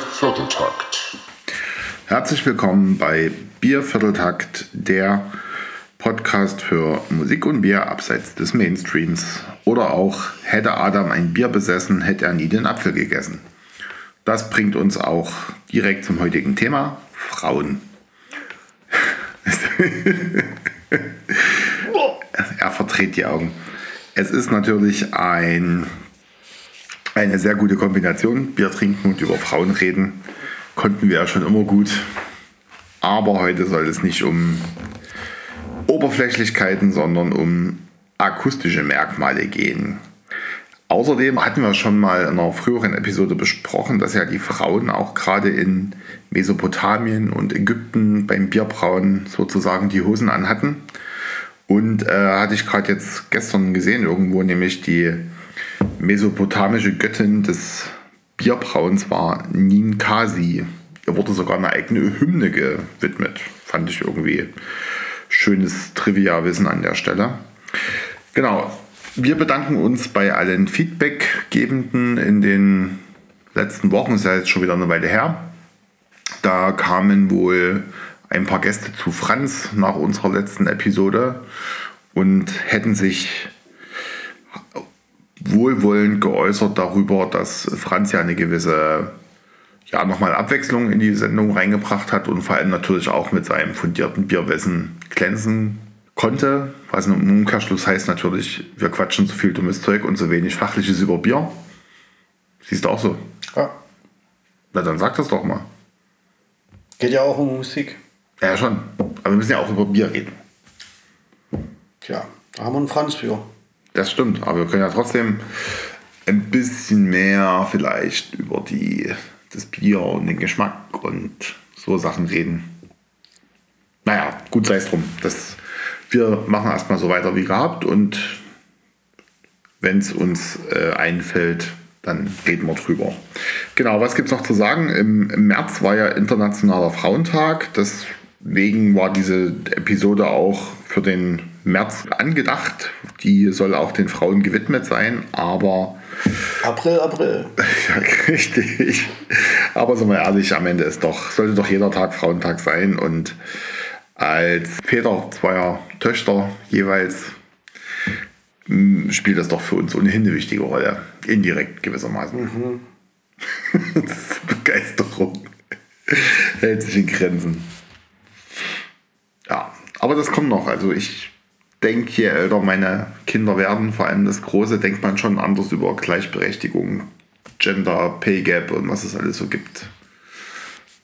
Biervierteltakt. Herzlich willkommen bei Biervierteltakt, der Podcast für Musik und Bier abseits des Mainstreams. Oder auch hätte Adam ein Bier besessen, hätte er nie den Apfel gegessen. Das bringt uns auch direkt zum heutigen Thema, Frauen. er verdreht die Augen. Es ist natürlich ein eine sehr gute Kombination. Bier trinken und über Frauen reden konnten wir ja schon immer gut. Aber heute soll es nicht um Oberflächlichkeiten, sondern um akustische Merkmale gehen. Außerdem hatten wir schon mal in einer früheren Episode besprochen, dass ja die Frauen auch gerade in Mesopotamien und Ägypten beim Bierbrauen sozusagen die Hosen anhatten. Und äh, hatte ich gerade jetzt gestern gesehen irgendwo, nämlich die mesopotamische Göttin des Bierbrauens war Ninkasi. Ihr wurde sogar eine eigene Hymne gewidmet. Fand ich irgendwie schönes Trivia-Wissen an der Stelle. Genau. Wir bedanken uns bei allen Feedbackgebenden in den letzten Wochen. Ist ja jetzt schon wieder eine Weile her. Da kamen wohl ein paar Gäste zu Franz nach unserer letzten Episode und hätten sich wohlwollend geäußert darüber, dass Franz ja eine gewisse, ja, nochmal Abwechslung in die Sendung reingebracht hat und vor allem natürlich auch mit seinem fundierten Bierwissen glänzen konnte. Was im Umkehrschluss heißt natürlich, wir quatschen so viel dummes Zeug und so wenig Fachliches über Bier. Siehst du auch so? Ja. Na, dann sag das doch mal. Geht ja auch um Musik. Ja, schon. Aber wir müssen ja auch über Bier reden. Tja, da haben wir einen Franz für. Das stimmt, aber wir können ja trotzdem ein bisschen mehr vielleicht über die, das Bier und den Geschmack und so Sachen reden. Naja, gut sei es drum. Das, wir machen erstmal so weiter wie gehabt und wenn es uns äh, einfällt, dann reden wir drüber. Genau, was gibt es noch zu sagen? Im, Im, März war ja Internationaler Frauentag. Deswegen war diese Episode auch für den März angedacht. Die soll auch den Frauen gewidmet sein, aber. April, April. ja, richtig. Aber sind wir ehrlich, am Ende ist doch, sollte doch jeder Tag Frauentag sein und als Väter zweier Töchter jeweils hm, spielt das doch für uns ohnehin eine wichtige Rolle. Indirekt gewissermaßen. Mhm. Begeisterung hält sich in Grenzen. Ja, aber das kommt noch. Also ich denke, je älter meine Kinder werden, vor allem das Große, denkt man schon anders über Gleichberechtigung, Gender, Pay Gap und was es alles so gibt.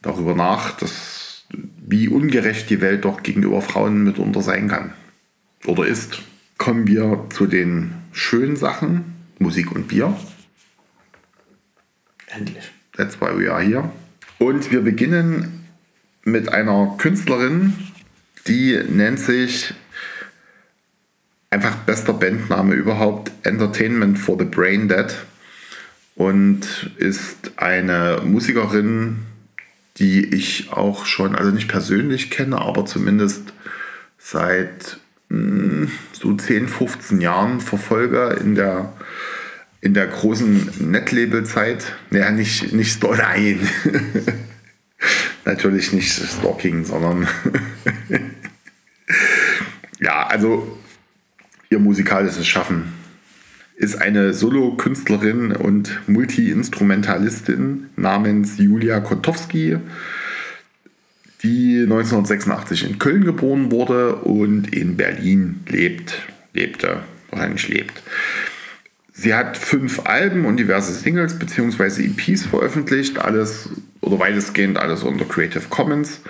Darüber nach, dass, wie ungerecht die Welt doch gegenüber Frauen mitunter sein kann. Oder ist. Kommen wir zu den schönen Sachen, Musik und Bier. Endlich. That's why we are here. Und wir beginnen mit einer Künstlerin, die nennt sich einfach bester Bandname überhaupt, Entertainment for the Brain Dead. Und ist eine Musikerin, die ich auch schon, also nicht persönlich kenne, aber zumindest seit mh, hm, so 10, 15 Jahren verfolge in der, in der großen Netlabel-Zeit. Naja, nicht, nicht nein. Natürlich nicht Stalking, sondern ja, also ihr musikalisches Schaffen. Ist eine Solo-Künstlerin und Multi-Instrumentalistin namens Julia Kotowski, die 1986 in Köln geboren wurde und in Berlin lebt, lebte, wahrscheinlich lebt. Sie hat fünf Alben und diverse Singles bzw. EPs veröffentlicht, alles oder weitestgehend alles unter Creative Commons.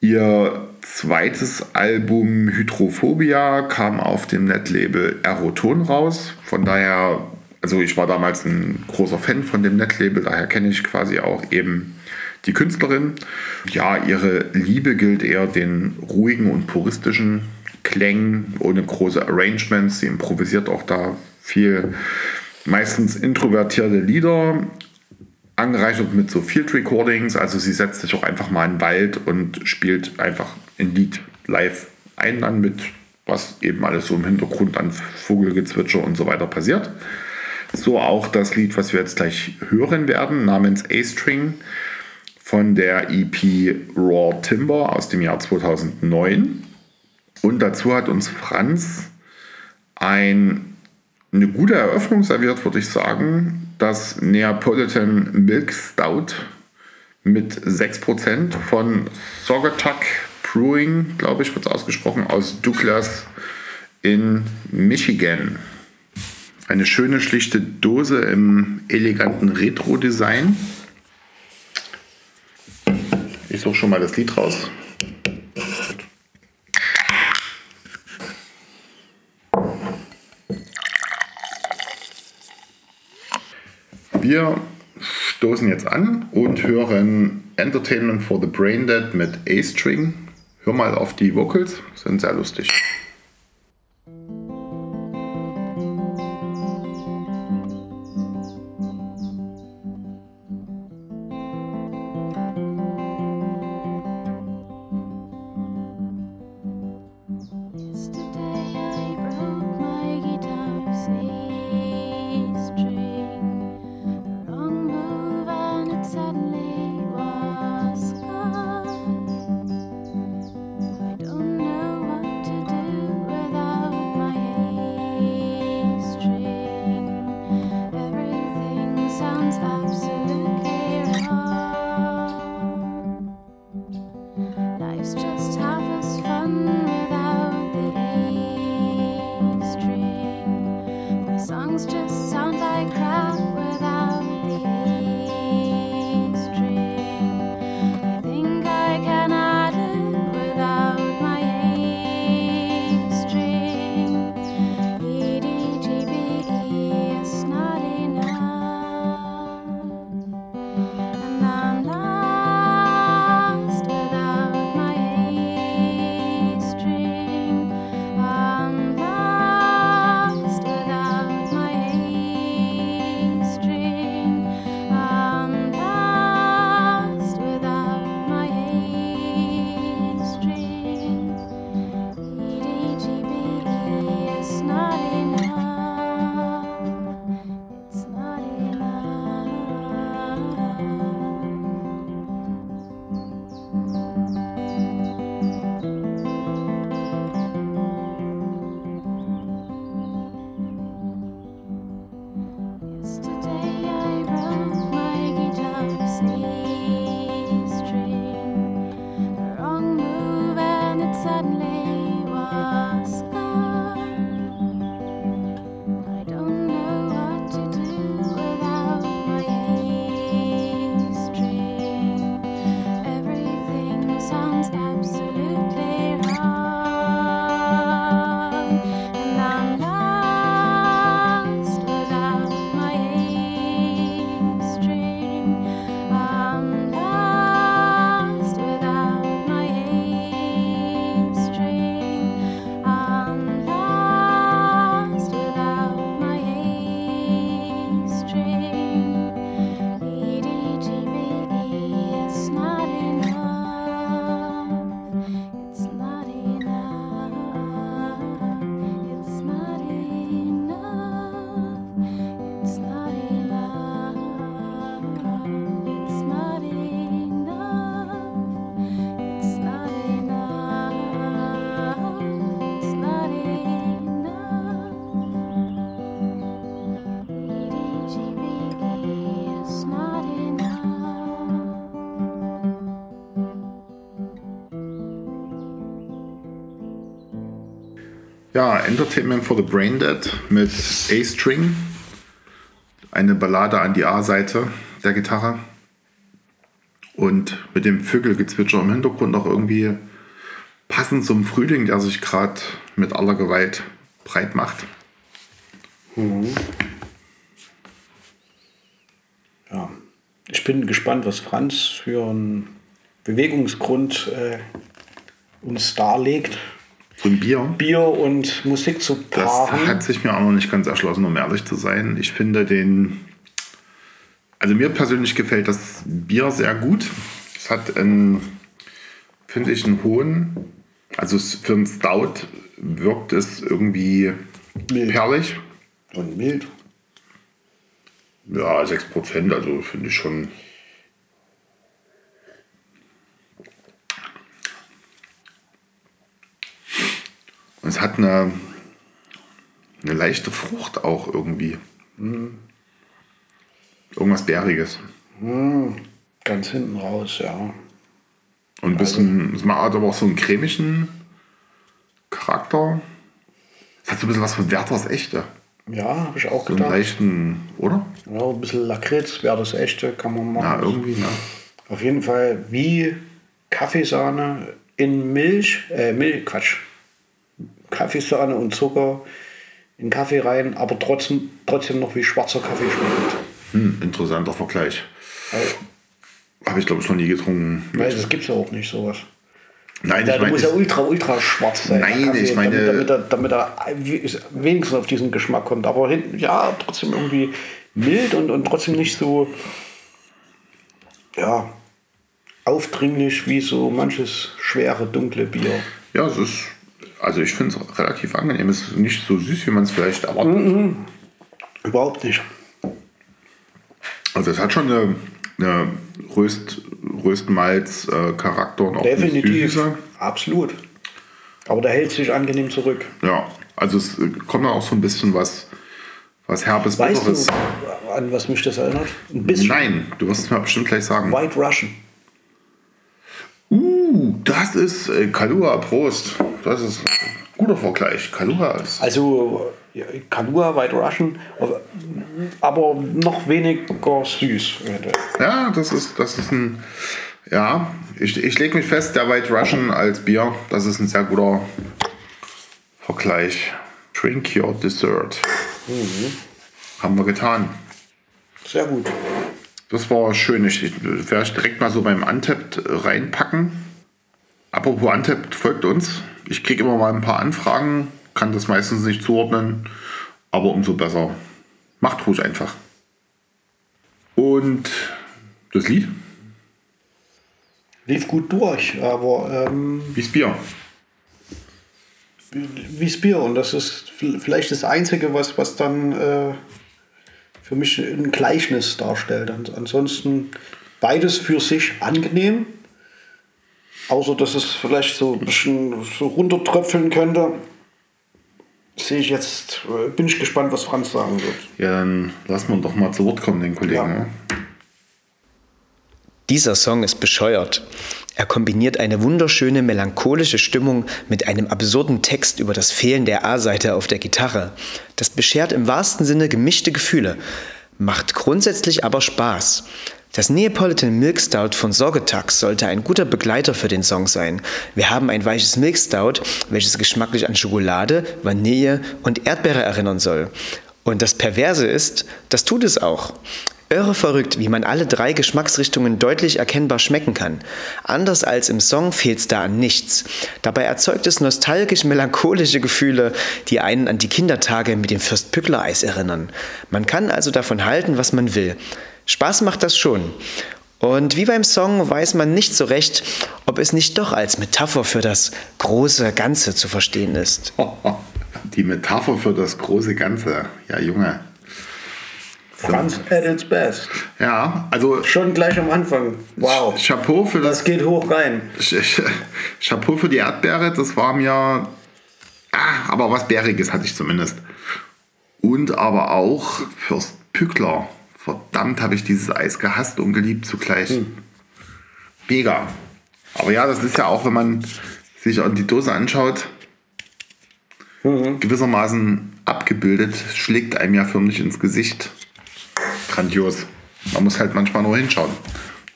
Ihr zweites Album Hydrophobia kam auf dem Netlabel Aeroton raus. Von daher, also ich war damals ein großer Fan von dem Netlabel, daher kenne ich quasi auch eben die Künstlerin. Ja, ihre Liebe gilt eher den ruhigen und puristischen Klängen ohne große Arrangements. Sie improvisiert auch da viel, meistens introvertierte Lieder, angereichert mit so Field Recordings. Also sie setzt sich auch einfach mal in den Wald und spielt einfach ein Lied live ein dann mit, was eben alles so im Hintergrund an Vogelgezwitscher und so weiter passiert. So auch das Lied, was wir jetzt gleich hören werden, namens A-String. von der EP Raw Timber aus dem Jahr 2009. Und dazu hat uns Franz ein, eine gute Eröffnung serviert, würde ich sagen. Das Neapolitan Milk Stout mit 6% von Saugatuck Brewing, glaube ich, wird es ausgesprochen, aus Douglas in Michigan. Eine schöne, schlichte Dose im eleganten Retro-Design. Ich suche schon mal das Lied raus. Wir stoßen jetzt an und hören Entertainment for the Brain Dead mit A-String. Hör mal auf die Vocals, sind sehr lustig. suddenly Ja, Entertainment for the Brain Dead mit A-String. Eine Ballade an die A-Seite der Gitarre. Und mit dem Vögelgezwitscher im Hintergrund auch irgendwie passend zum Frühling, der sich gerade mit aller Gewalt breit macht. Mhm. Ja, ich bin gespannt, was Franz für einen Bewegungsgrund äh, uns darlegt. Ein Bier. Bier und Musik zu paaren. Das hat sich mir auch noch nicht ganz erschlossen, um ehrlich zu sein. Ich finde den. Also mir persönlich gefällt das Bier sehr gut. Es hat einen, finde ich, einen hohen. Also für einen Stout wirkt es irgendwie Mild. perlig. Und mild. Ja, 6%, also finde ich schon. Es hat eine, eine leichte Frucht auch irgendwie. Irgendwas Bäriges. Ganz hinten raus, ja. Und ein bisschen, es hat aber auch so einen cremischen Charakter. Es hat so ein bisschen was von Werthers Echte. Ja, habe ich auch So einen gedacht. leichten, oder? Ja, ein bisschen Lakritz wäre das echte, kann man machen. Ja, irgendwie, ne? Auf jeden Fall wie Kaffeesahne in Milch, äh, Milch, Quatsch. Kaffeesahne und Zucker in Kaffee rein, aber trotzdem, trotzdem noch wie schwarzer Kaffee schmeckt. Hm, interessanter Vergleich. Habe ich, glaube ich, noch nie getrunken. Weil das gibt es ja auch nicht, sowas. Nein, Ja, ich der meine, muss ja ultra, ultra schwarz sein. der Nein, ich meine- Damit, damit, er, damit er wenigstens auf diesen Geschmack kommt. Aber hinten, ja, trotzdem irgendwie mild und, und trotzdem nicht so, ja, aufdringlich wie so manches schwere, dunkle Bier. ja, es ist, also ich finde es relativ angenehm. Es ist nicht so süß, wie man es vielleicht erwartet. Überhaupt nicht. Also es hat schon eine, eine Röst, Röstmalz-Charakter und auch eine Definitiv. Süße. Absolut. Aber der hält sich angenehm zurück. Ja, also es äh, kommt dann auch so ein bisschen was, was Herbes, Weißt Bitteres. du, an was mich das erinnert? Ein bisschen. Nein, du wirst es mir bestimmt gleich sagen. White Russian. Uh, das ist äh, Kalua, Prost. Das ist ein guter Vergleich. Kalua ist. Also ja, Kahlua, White Russian, aber- noch weniger süß. Ja, das ist, das ist ein. Ja, ich, ich lege mich fest, der White Russian als Bier, das ist ein sehr guter Vergleich. Drink your dessert. Haben wir getan. Sehr gut. Das war schön. Ich, ich werde ich direkt mal so beim Untapped äh, reinpacken. Apropos Untapped, folgt uns. Ich kriege immer mal ein paar Anfragen, kann das meistens nicht zuordnen, aber umso besser. Macht ruhig einfach. Und das Lied, Lief gut durch, aber ähm, wie's Bier. wie's Bier. Und das ist vielleicht das Einzige, was, was dann äh, für mich ein Gleichnis darstellt. An- Ansonsten beides für sich angenehm. Außer dass es vielleicht so ein bisschen so runtertröpfeln könnte. Sehe ich jetzt, äh, bin ich gespannt, was Franz sagen wird. Ja, dann lassen wir doch mal zu Wort kommen, den Kollegen. Ja. ne? Dieser Song ist bescheuert. Er kombiniert eine wunderschöne melancholische Stimmung mit einem absurden Text über das Fehlen der A-Seite auf der Gitarre. Das beschert im wahrsten Sinne gemischte Gefühle, macht grundsätzlich aber Spaß. Das Neapolitan Milk Stout von Sorgetax sollte ein guter Begleiter für den Song sein. Wir haben ein weiches Milk Stout, welches geschmacklich an Schokolade, Vanille und Erdbeere erinnern soll. Und das Perverse ist, das tut es auch. Irre verrückt, wie man alle drei Geschmacksrichtungen deutlich erkennbar schmecken kann. Anders als im Song fehlt's da an nichts. Dabei erzeugt es nostalgisch-melancholische Gefühle, die einen an die Kindertage mit dem Fürst Pückler Eis erinnern. Man kann also davon halten, was man will. Spaß macht das schon. Und wie beim Song weiß man nicht so recht, ob es nicht doch als Metapher für das große Ganze zu verstehen ist. Die Metapher für das große Ganze. Ja, Junge. Franz at its best. Ja, also Schon gleich am Anfang. Wow. Chapeau für das Das geht hoch rein. Chapeau für die Erdbeere, das war mir. Ah, aber was Bäriges hatte ich zumindest. Und aber auch Fürst Pückler. Verdammt, habe ich dieses Eis gehasst und geliebt zugleich. Mega. Aber ja, das ist ja auch, wenn man sich die Dose anschaut, gewissermaßen abgebildet, schlägt einem ja förmlich ins Gesicht. Grandios. Man muss halt manchmal nur hinschauen.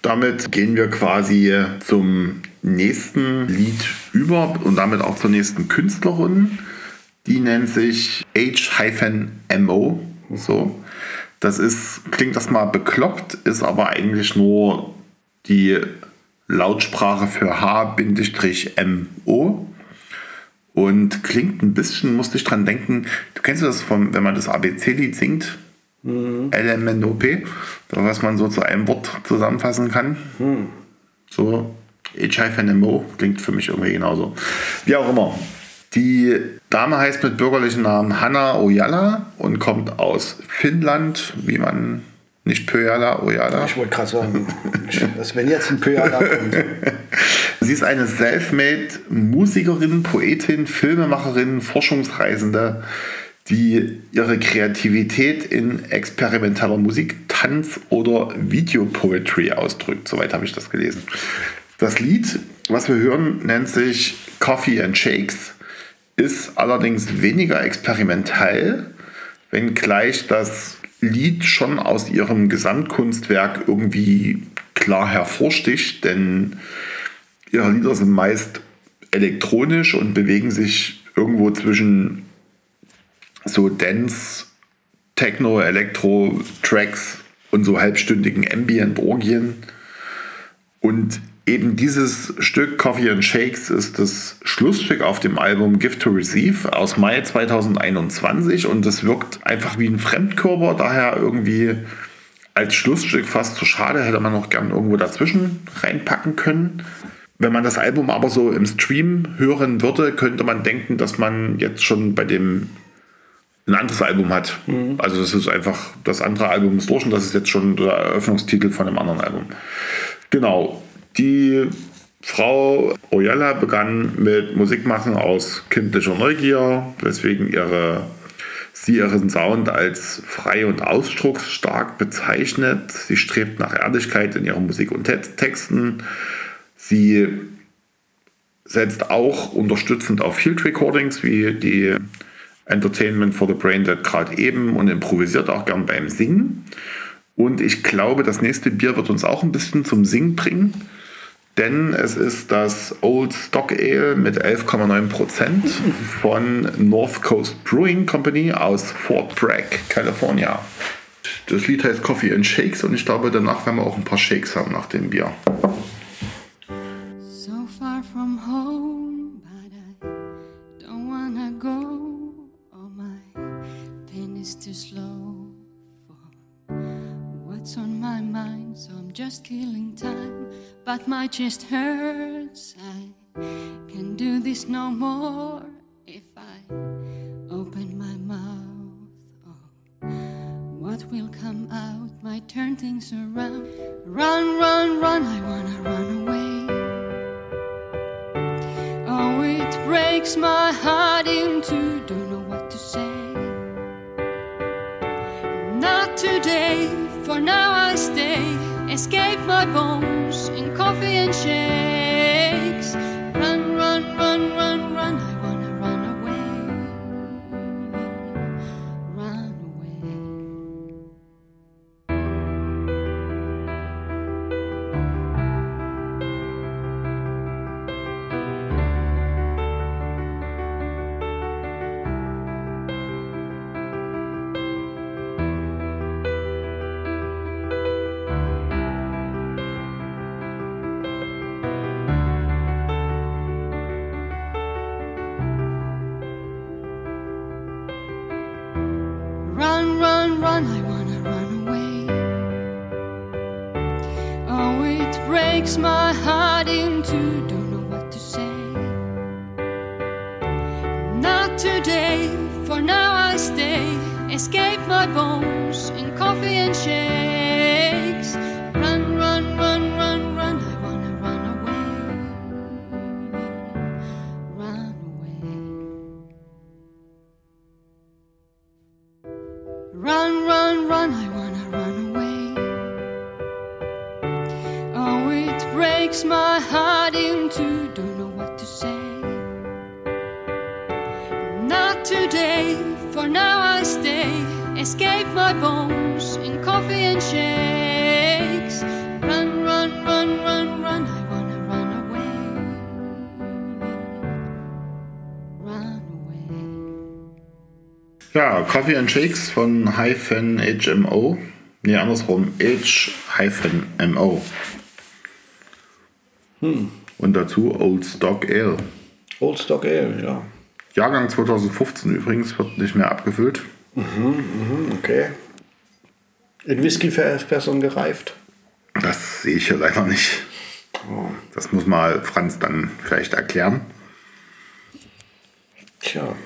Damit gehen wir quasi zum nächsten Lied über und damit auch zur nächsten Künstlerin. Die nennt sich H-MO. So. Das ist, klingt erstmal bekloppt, ist aber eigentlich nur die Lautsprache für H-MO. Und klingt ein bisschen, musste ich dran denken, du kennst das, von, wenn man das ABC-Lied singt? LMNOP, was man so zu einem Wort zusammenfassen kann. So, HIFNMO klingt für mich irgendwie genauso. Wie auch immer. Die Dame heißt mit bürgerlichen Namen Hanna Ojala und kommt aus Finnland, wie man Nicht Pöjala, Oyala. Ich wollte gerade sagen, dass wenn jetzt ein Pöjala kommt. Sie ist eine selfmade Musikerin, Poetin, Filmemacherin, Forschungsreisende, die ihre Kreativität in experimenteller Musik, Tanz oder Videopoetry ausdrückt. Soweit habe ich das gelesen. Das Lied, was wir hören, nennt sich Coffee and Shakes, ist allerdings weniger experimentell, wenngleich das Lied schon aus ihrem Gesamtkunstwerk irgendwie klar hervorsticht, denn ihre Lieder sind meist elektronisch und bewegen sich irgendwo zwischen so Dance, Techno, Elektro, Tracks und so halbstündigen Ambient-Orgien. Und eben dieses Stück Coffee and Shakes ist das Schlussstück auf dem Album Gift to Receive aus Mai 2021 und es wirkt einfach wie ein Fremdkörper, daher irgendwie als Schlussstück fast zu schade, hätte man noch gern irgendwo dazwischen reinpacken können. Wenn man das Album aber so im Stream hören würde, könnte man denken, dass man jetzt schon bei dem ein anderes Album hat. Mhm. Also das ist einfach, das andere Album ist durch und das ist jetzt schon der Eröffnungstitel von einem anderen Album. Genau. Die Frau Oyella begann mit Musikmachen aus kindlicher Neugier, weswegen ihre, sie ihren Sound als frei und ausdrucksstark bezeichnet. Sie strebt nach Ehrlichkeit in ihrer Musik und Texten Sie setzt auch unterstützend auf Field Recordings wie die Entertainment for the Brain Dead gerade eben und improvisiert auch gern beim Singen. Und ich glaube, das nächste Bier wird uns auch ein bisschen zum Singen bringen, denn es ist das Old Stock Ale mit 11,9% von North Coast Brewing Company aus Fort Bragg, California. Das Lied heißt Coffee and Shakes und ich glaube, danach werden wir auch ein paar Shakes haben nach dem Bier. Just killing time, but my chest hurts. I can do this no more if I open my mouth. Oh, what will come out might turn things around. Run, run, run, I wanna run away. Oh, it breaks my heart into don't know what to say. Not today, for now I stay escape my bones in coffee and shakes. Breaks my heart into don't Ja, Coffee and Shakes von hyphen HMO. Nee, andersrum. H-MO. Und dazu Old Stock Ale. Old Stock Ale, ja. Jahrgang 2015 übrigens, wird nicht mehr abgefüllt. Okay. In Whiskyfässern gereift. Das sehe ich hier leider nicht. Das muss mal Franz dann vielleicht erklären. Tja.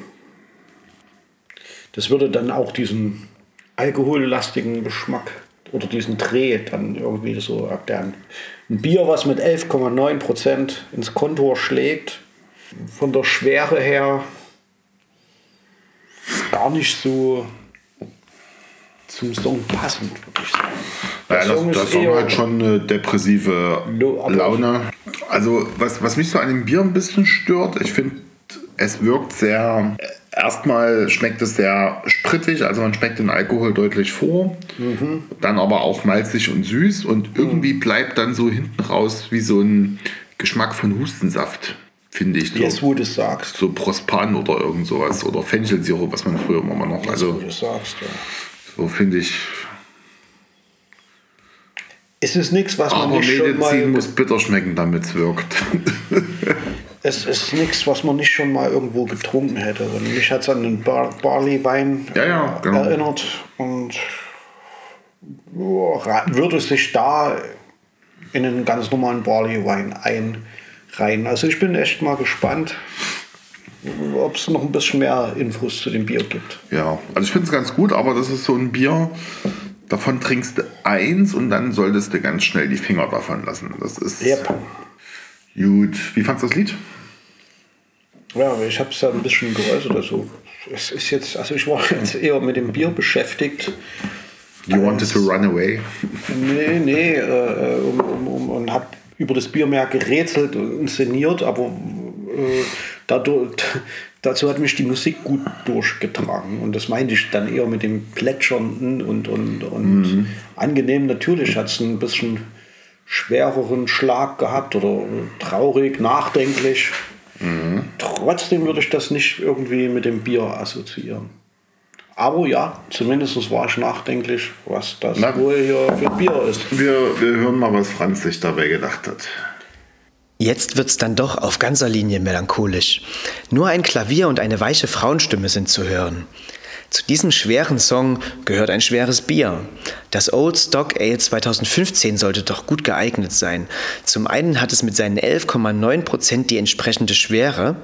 Das würde dann auch diesen alkohollastigen Geschmack oder diesen Dreh dann irgendwie so erklären. Ein Bier, was mit 11,9% ins Kontor schlägt, von der Schwere her gar nicht so zum Song passend, würde ich sagen. Ja, das, Song ist das Song hat schon eine depressive Laune. Also, was, was mich so an dem Bier ein bisschen stört, ich finde, es wirkt sehr. Erstmal schmeckt es sehr sprittig, also man schmeckt den Alkohol deutlich vor. Mhm. Dann aber auch malzig und süß und irgendwie bleibt dann so hinten raus wie so ein Geschmack von Hustensaft, finde ich. So, Jetzt, wo du es sagst. so Prospan oder irgend sowas oder Fenchelsirup, was man früher immer noch. Jetzt, wo Also, du es sagst, ja. so finde ich. Es ist nichts, was man Aber nicht schon Medizin mal. muss bitter schmecken, damit es wirkt. Es ist nichts, was man nicht schon mal irgendwo getrunken hätte. Und mich hat es an den Bar Barley-Wein Ja, ja, genau. erinnert. Und ra- würde sich da in einen ganz normalen Barley-Wein einreihen. Also ich bin echt mal gespannt, ob es noch ein bisschen mehr Infos zu dem Bier gibt. Ja, also ich finde es ganz gut, aber das ist so ein Bier, davon trinkst du eins und dann solltest du ganz schnell die Finger davon lassen. Das ist Yep. Gut. Wie fandst du das Lied? Ja, ich habe es da ein bisschen geäußert. Also es ist jetzt, also ich war jetzt eher mit dem Bier beschäftigt. You wanted to run away. Nee, nee, äh, um, um, um, und habe über das Bier mehr gerätselt und inszeniert, aber äh, dadurch, dazu hat mich die Musik gut durchgetragen. Und das meinte ich dann eher mit dem Plätschernden und, und, und angenehm. Natürlich hat es ein bisschen schwereren Schlag gehabt oder traurig, nachdenklich. Trotzdem würde ich das nicht irgendwie mit dem Bier assoziieren. Aber ja, zumindest war ich nachdenklich, was das Na. wohl hier für Bier ist. Wir, wir hören mal, was Franz sich dabei gedacht hat. Jetzt wird's dann doch auf ganzer Linie melancholisch. Nur ein Klavier und eine weiche Frauenstimme sind zu hören. Zu diesem schweren Song gehört ein schweres Bier. Das Old Stock Ale 2015 sollte doch gut geeignet sein. Zum einen hat es mit seinen 11,9 Prozent die entsprechende Schwere.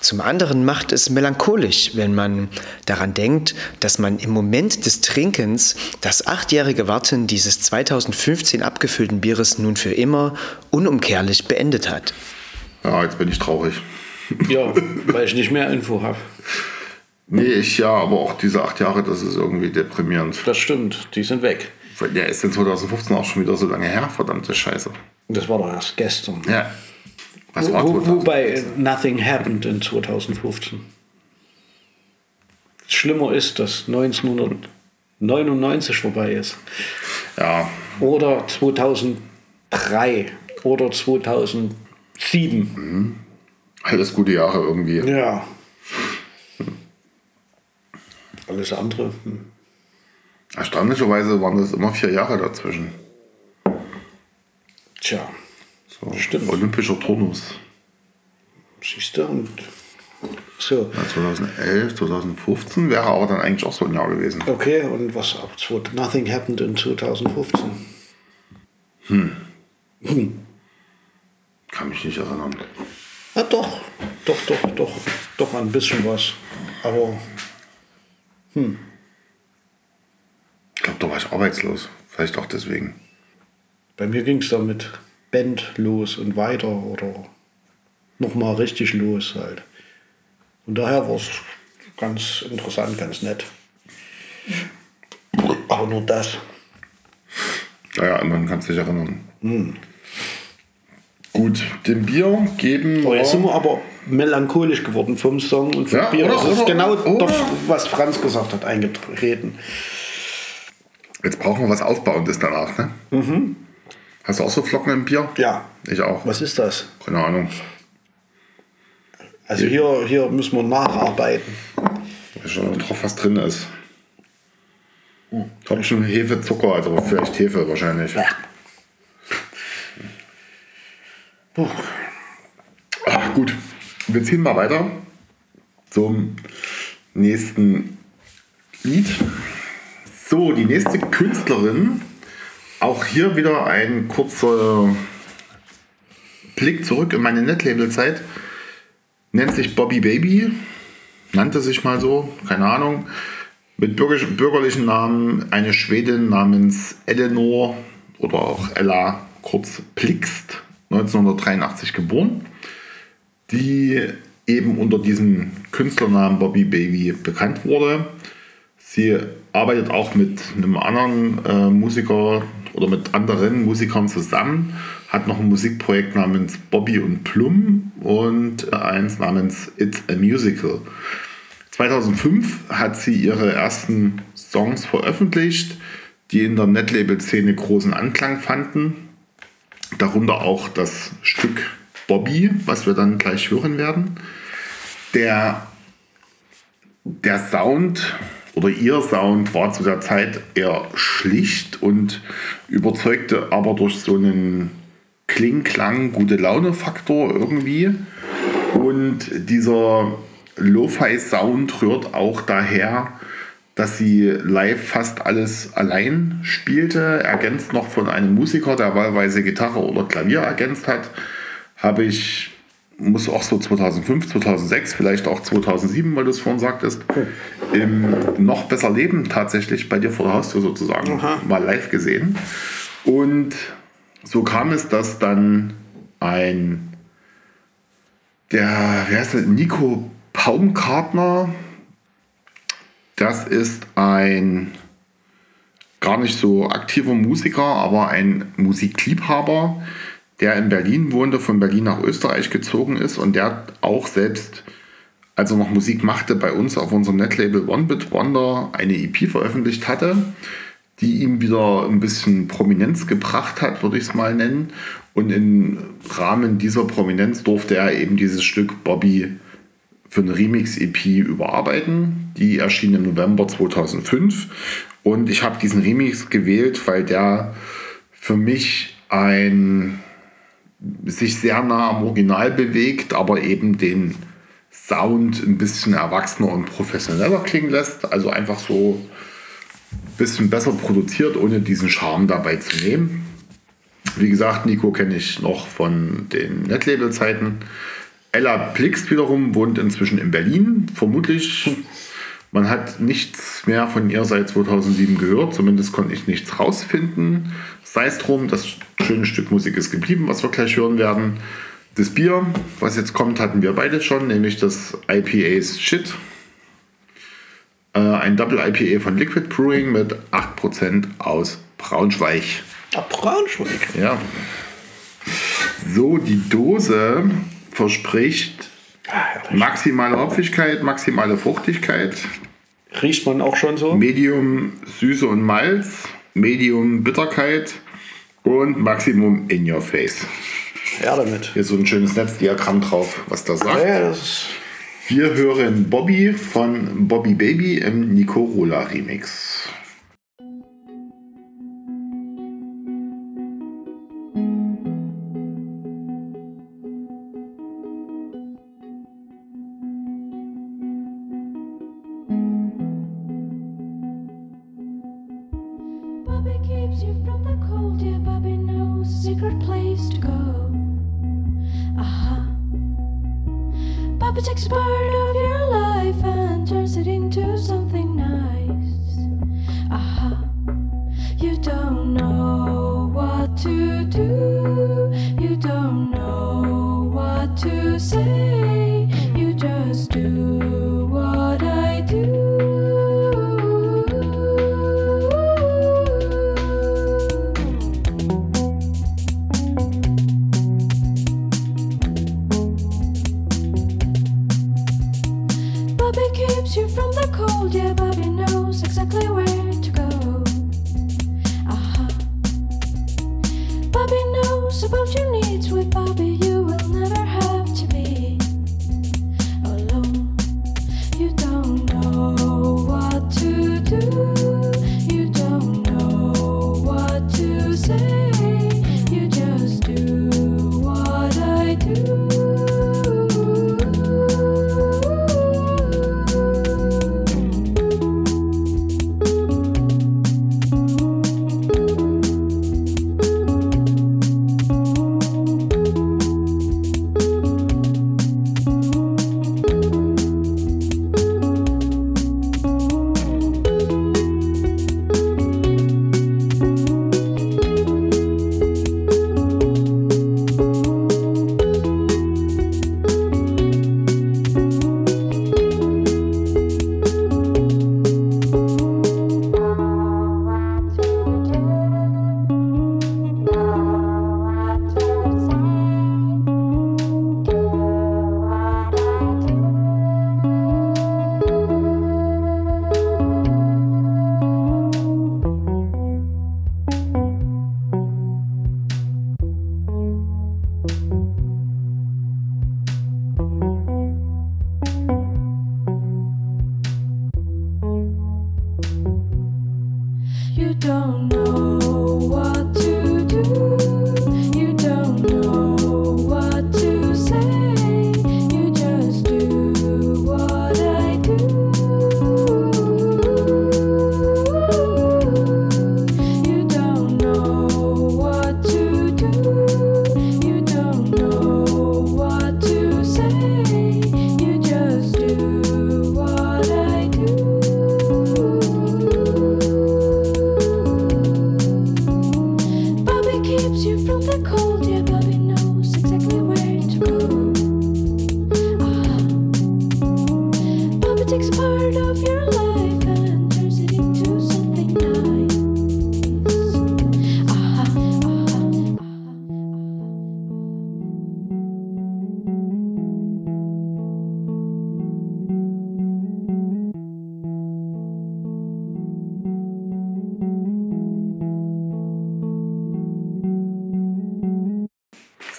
Zum anderen macht es melancholisch, wenn man daran denkt, dass man im Moment des Trinkens das achtjährige Warten dieses 2015 abgefüllten Bieres nun für immer unumkehrlich beendet hat. Ja, jetzt bin ich traurig. Ja, weil ich nicht mehr Info habe. Nee, ich ja, aber auch diese acht Jahre, das ist irgendwie deprimierend. Das stimmt, die sind weg. Ja, ist denn 2015 auch schon wieder so lange her? Verdammte Scheiße. Das war doch erst gestern. Ja. Was war Wo, 2015? wobei Nothing Happened in 2015. Schlimmer ist, dass 1999 vorbei ist. Ja, Oder 2003 oder 2007. alles gute Jahre irgendwie. Ja. Alles andere. Hm. Erstaunlicherweise waren das immer vier Jahre dazwischen. Tja, So, Stimmt. Olympischer Turnus. siehst du? Und so. Ja, 2011, 2015 wäre aber dann eigentlich auch so ein Jahr gewesen. Okay, und was ab? Nothing happened in 2015. Kann mich nicht erinnern. Ja, doch, doch, doch, doch, doch ein bisschen was. Aber Ich glaube, da war ich arbeitslos. Vielleicht auch deswegen. bei mir ging es dann mit Band los und weiter oder nochmal richtig los halt. Und daher war es ganz interessant, ganz nett. Aber nur das. Naja, immerhin kannst du dich erinnern. Gut, dem Bier geben Oh, jetzt sind wir. aber melancholisch geworden vom Song und vom Ja, Bier. oder- Das ist oder- genau oder- das, was Franz gesagt hat, eingetreten. Jetzt brauchen wir was Aufbauendes danach, ne? Hast du auch so Flocken im Bier? Ja. Ich auch. Was ist das? Keine Ahnung. Also hier, hier müssen wir nacharbeiten. Weiß schon drauf, was drin ist. Hopfen, Hefe, Zucker, also vielleicht Hefe wahrscheinlich. Ja. Puh. Ach, gut. Wir ziehen mal weiter zum nächsten Lied. So, die nächste Künstlerin. Auch hier wieder ein kurzer Blick zurück in meine Netlabel-Zeit. Nennt sich Bobby Baby. Nannte sich mal so, keine Ahnung. Mit bürgerlichen, Namen eine Schwedin namens Eleanor oder auch Ella kurz Plixt, 1983 geboren, die eben unter diesem Künstlernamen Bobby Baby bekannt wurde. Sie arbeitet auch mit einem anderen äh, Musiker oder mit anderen Musikern zusammen, hat noch ein Musikprojekt namens Bobby und Plum und äh, eins namens It's a Musical. 2005 hat sie ihre ersten Songs veröffentlicht, die in der Netlabel-Szene großen Anklang fanden. Darunter auch das Stück Bobby, was wir dann gleich hören werden. Der, der Sound oder ihr Sound war zu der Zeit eher schlicht und überzeugte aber durch so einen Kling-Klang, gute Laune-Faktor irgendwie. Und dieser Lo-Fi-Sound rührt auch daher, dass sie live fast alles allein spielte, ergänzt noch von einem Musiker, der wahlweise Gitarre oder Klavier ergänzt hat, habe ich, muss auch so 2005, 2006, vielleicht auch 2007, weil du es vorhin sagtest, im Noch besser Leben tatsächlich bei dir vor der Haustür sozusagen Aha. mal live gesehen. Und so kam es, dass dann ein, der, wer heißt der, Nico Paumkartner, das ist ein gar nicht so aktiver Musiker, aber ein Musikliebhaber, der in Berlin wohnte, von Berlin nach Österreich gezogen ist und der auch selbst, als er noch Musik machte, bei uns auf unserem Netlabel One Bit Wonder eine EP veröffentlicht hatte, die ihm wieder ein bisschen Prominenz gebracht hat, würde ich es mal nennen. Und im Rahmen dieser Prominenz durfte er eben dieses Stück Bobby für eine Remix-EP überarbeiten. Die erschien im November 2005. Und ich habe diesen Remix gewählt, weil der für mich ein sich sehr nah am Original bewegt, aber eben den Sound ein bisschen erwachsener und professioneller klingen lässt. Also einfach so ein bisschen besser produziert, ohne diesen Charme dabei zu nehmen. Wie gesagt, Nico kenne ich noch von den Netlabel-Zeiten. Ella Plixt wiederum wohnt inzwischen in Berlin, vermutlich. Man hat nichts mehr von ihr seit 2007 gehört, zumindest konnte ich nichts rausfinden. Sei es drum, das schöne Stück Musik ist geblieben, was wir gleich hören werden. Das Bier, was jetzt kommt, hatten wir beide schon, nämlich das IPA's Shit. Äh, ein Double IPA von Liquid Brewing mit 8% aus Braunschweig. Ah, Braunschweig. Ja. So, die Dose verspricht Ah, maximale Hopfigkeit, maximale Fruchtigkeit, Riecht man auch schon so? Medium Süße und Malz, Medium Bitterkeit und Maximum in your face. Ja, damit. Hier so ein schönes Netzdiagramm drauf, was da sagt. Ja, ist Wir hören Bobby von Bobby Baby im Nico Rola Remix. Keeps you from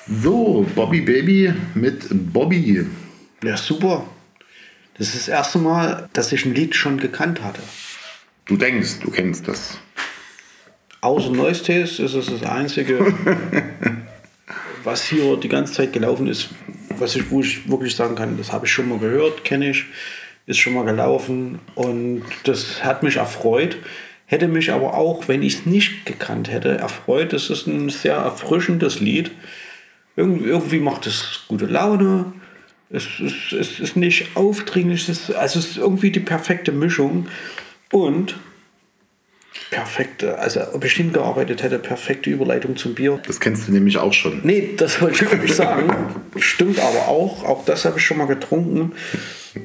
So, Bobby Baby mit Bobby. Ja, super. Das ist das erste Mal, dass ich ein Lied schon gekannt hatte. Du denkst, du kennst das. Außer Noise Taste ist es das einzige, was hier die ganze Zeit gelaufen ist, was ich, wo ich wirklich sagen kann, das habe ich schon mal gehört, kenne ich, ist schon mal gelaufen und das hat mich erfreut. Hätte mich aber auch, wenn ich es nicht gekannt hätte, erfreut. Es ist ein sehr erfrischendes Lied. Irgendwie, irgendwie macht es gute Laune. Es ist, es ist nicht aufdringlich. Es ist, also es ist irgendwie die perfekte Mischung. Und perfekte, also ob ich hingearbeitet hätte, perfekte Überleitung zum Bier. Das kennst du nämlich auch schon. Nee, das wollte ich wirklich sagen. Stimmt aber auch. Auch das habe ich schon mal getrunken.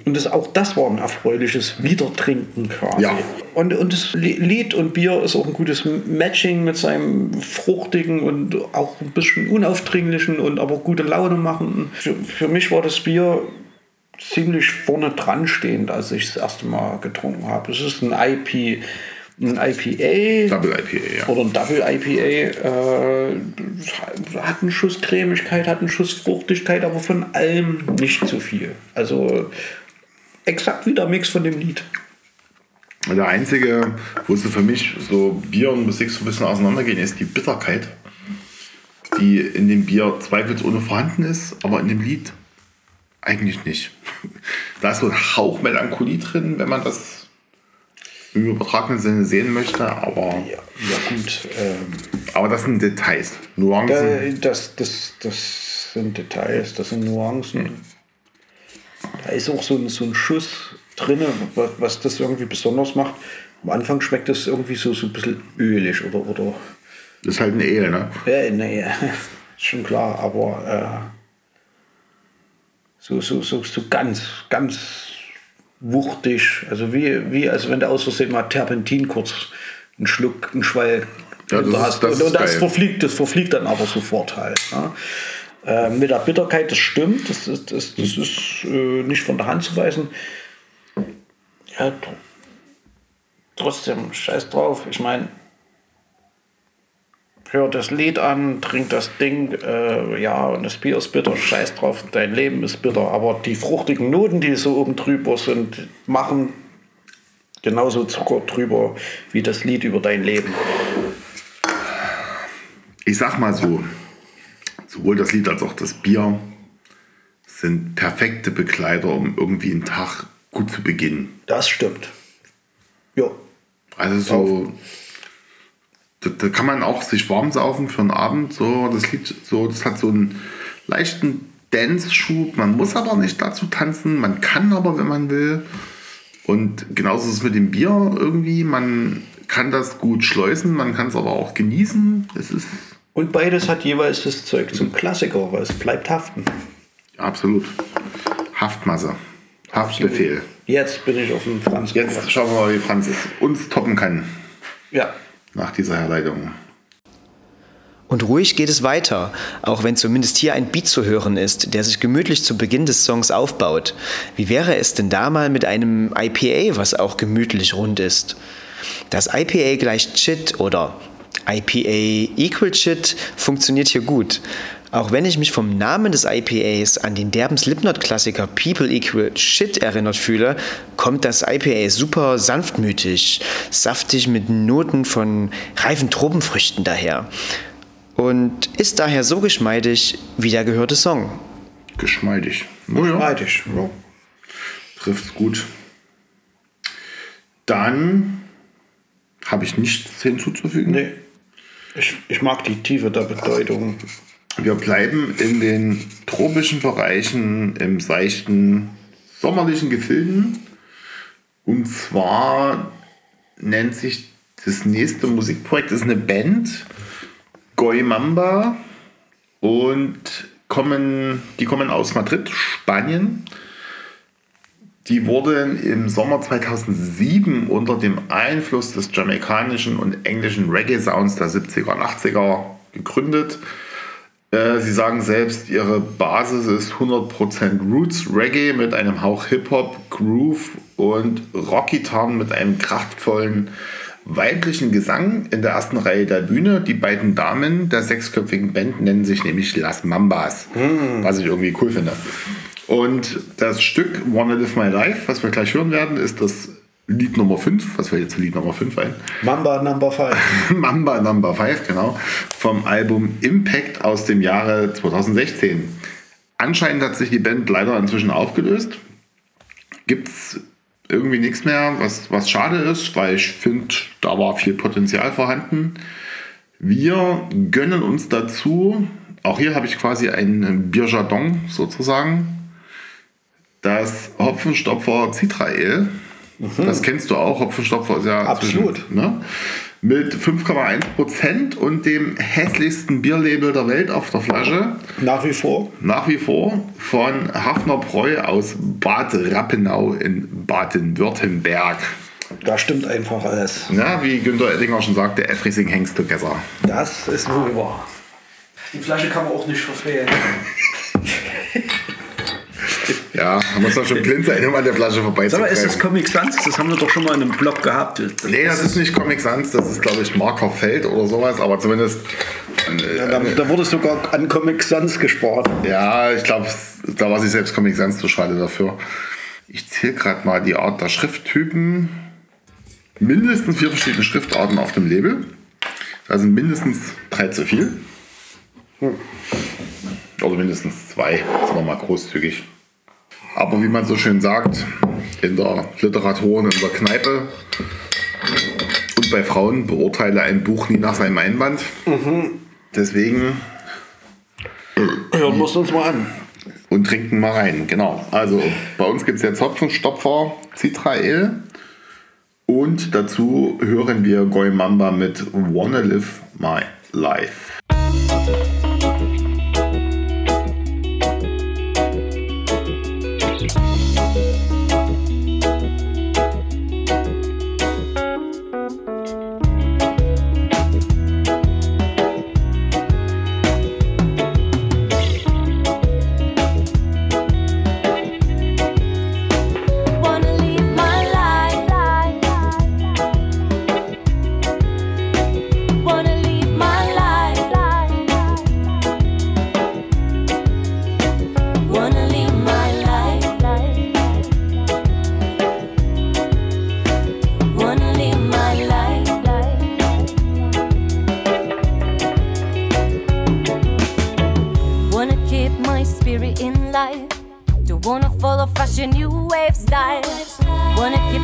Und das, auch das war ein erfreuliches Wiedertrinken quasi. Ja. Und, und das Lied und Bier ist auch ein gutes Matching mit seinem fruchtigen und auch ein bisschen unaufdringlichen und aber gute Laune machenden. Für, für mich war das Bier ziemlich vorne dran stehend, als ich das erste Mal getrunken habe. Es ist ein IP, ein IPA. Double IPA, ja. Oder ein Double IPA. Äh, hat einen Schuss Cremigkeit, hat einen Schuss Fruchtigkeit, aber von allem nicht zu viel. Also exakt wie der Mix von dem Lied. Der einzige, wo so für mich so Bier und Musik so ein bisschen auseinandergehen, ist die Bitterkeit, die in dem Bier zweifelsohne vorhanden ist, aber in dem Lied eigentlich nicht. Da ist so ein Hauch Melancholie drin, wenn man das im übertragenen Sinne sehen möchte, aber, Ja, ja gut. Ähm, aber das sind Details, Nuancen. da, das, das, das sind Details, das sind Nuancen. Da ist auch so ein, so ein Schuss drin, was, das irgendwie besonders macht. Am Anfang schmeckt das irgendwie so, so ein bisschen ölig oder, oder Das ist halt eine Ehe, ne? Ja, nee, ist schon klar, aber äh, so, so, so, so ganz, ganz wuchtig, also wie, wie als wenn du aus Versehen mal Terpentin kurz einen Schluck, einen Schwall Ja, das ist- hast. das und, und das geil. verfliegt, das verfliegt dann aber sofort halt. Ne? Äh, mit der Bitterkeit, das stimmt, das, ist- das, das ist äh, nicht von der Hand zu weisen. Ja, tr- trotzdem, scheiß drauf. Ich meine, hör das Lied an, trink das Ding, äh, ja, und das Bier ist bitter, scheiß drauf, dein Leben ist bitter. Aber die fruchtigen Noten, die so oben drüber sind, machen genauso Zucker drüber wie das Lied über dein Leben. Ich sag mal so, sowohl das Lied als auch das Bier sind perfekte Begleiter, um irgendwie einen Tag gut zu beginnen. Das stimmt. Ja, Also so, da, da kann man auch sich warm saufen für einen Abend. So, das Lied, so, das hat so einen leichten Dance-Schub. Man muss aber nicht dazu tanzen. Man kann aber, wenn man will. Und genauso ist es mit dem Bier irgendwie. Man kann das gut schleusen, man kann es aber auch genießen. Es ist und beides hat jeweils das Zeug zum Klassiker, weil es bleibt haften. absolut Haftmasse. Haftbefehl. Jetzt bin ich auf dem Franz. Jetzt schauen wir mal, wie Franz uns toppen kann Ja, nach dieser Herleitung. Und ruhig geht es weiter, auch wenn zumindest hier ein Beat zu hören ist, der sich gemütlich zu Beginn des Songs aufbaut. Wie wäre es denn da mal mit einem IPA, was auch gemütlich rund ist? Das IPA gleich Chit oder IPA equal Chit funktioniert hier gut. Auch wenn ich mich vom Namen des IPAs an den derben Slipknot-Klassiker People Equal Shit erinnert fühle, kommt das IPA super sanftmütig, saftig mit Noten von reifen Tropenfrüchten daher und ist daher so geschmeidig wie der gehörte Song. Geschmeidig. Oh ja, Geschmeidig. Ja. Trifft's gut. Dann habe ich nichts hinzuzufügen. Nee. Ich, ich mag die Tiefe der Bedeutung. Wir bleiben in den tropischen Bereichen im seichten sommerlichen Gefilden. Und zwar nennt sich das nächste Musikprojekt ist eine Band, Goy Mamba. Und kommen, die kommen aus Madrid, Spanien. Die wurden im Sommer 2007 unter dem Einfluss des jamaikanischen und englischen Reggae-Sounds der 70er und 80er gegründet. Äh, Sie sagen selbst, ihre Basis ist 100% Roots Reggae mit einem Hauch Hip-Hop, Groove und Rockgitarren mit einem kraftvollen weiblichen Gesang in der ersten Reihe der Bühne. Die beiden Damen der sechsköpfigen Band nennen sich nämlich Las Mambas, was ich irgendwie cool finde. Und das Stück Wanna Live My Life, was wir gleich hören werden, ist das Lied Nummer 5. Was fällt jetzt Lied Nummer 5 ein? Mamba Number 5. Mamba Number 5, genau. Vom Album Impact aus dem Jahre 2016. Anscheinend hat sich die Band leider inzwischen aufgelöst. Gibt es irgendwie nichts mehr, was, was schade ist, weil ich finde, da war viel Potenzial vorhanden. Wir gönnen uns dazu, auch hier habe ich quasi ein Bierjardon sozusagen, das Hopfenstopfer Citra Ale. Das kennst du auch, Hopfenstopfer ist ja Absolut. zwischen- ne? Mit 5,1 Prozent und dem hässlichsten Bierlabel der Welt auf der Flasche. Nach wie vor. Nach wie vor von Hafner Bräu aus Bad Rappenau in Baden-Württemberg. Da stimmt einfach alles. Ja, wie Günter Ettinger schon sagte, everything hangs together. Das ist wohl wahr. Die Flasche kann man auch nicht verfehlen. Ja, man muss doch schon blind sein, um an der Flasche Sag mal, ist das. Comic Sans? Das haben wir doch schon mal in einem Blog gehabt. Nee, das ist nicht Comic Sans, das ist, glaube ich, Marker Feld oder sowas, aber zumindest. Ja, da, da wurde sogar an Comic Sans gespart. Ja, ich glaube, da war sich selbst Comic Sans zu schade dafür. Ich zähle gerade mal die Art der Schrifttypen. Mindestens vier verschiedene Schriftarten auf dem Label. Da sind mindestens drei zu viel. Oder mindestens zwei. Sind wir mal großzügig. Aber wie man so schön sagt, in der Literatur und in der Kneipe und bei Frauen beurteile ein Buch nie nach seinem Einband. Deswegen Hören wir es uns mal an. und trinken mal rein. Genau. Also bei uns gibt es jetzt Hopfenstopfer Citra Ale. Und dazu hören wir Goy Mamba mit Wanna Live My Life.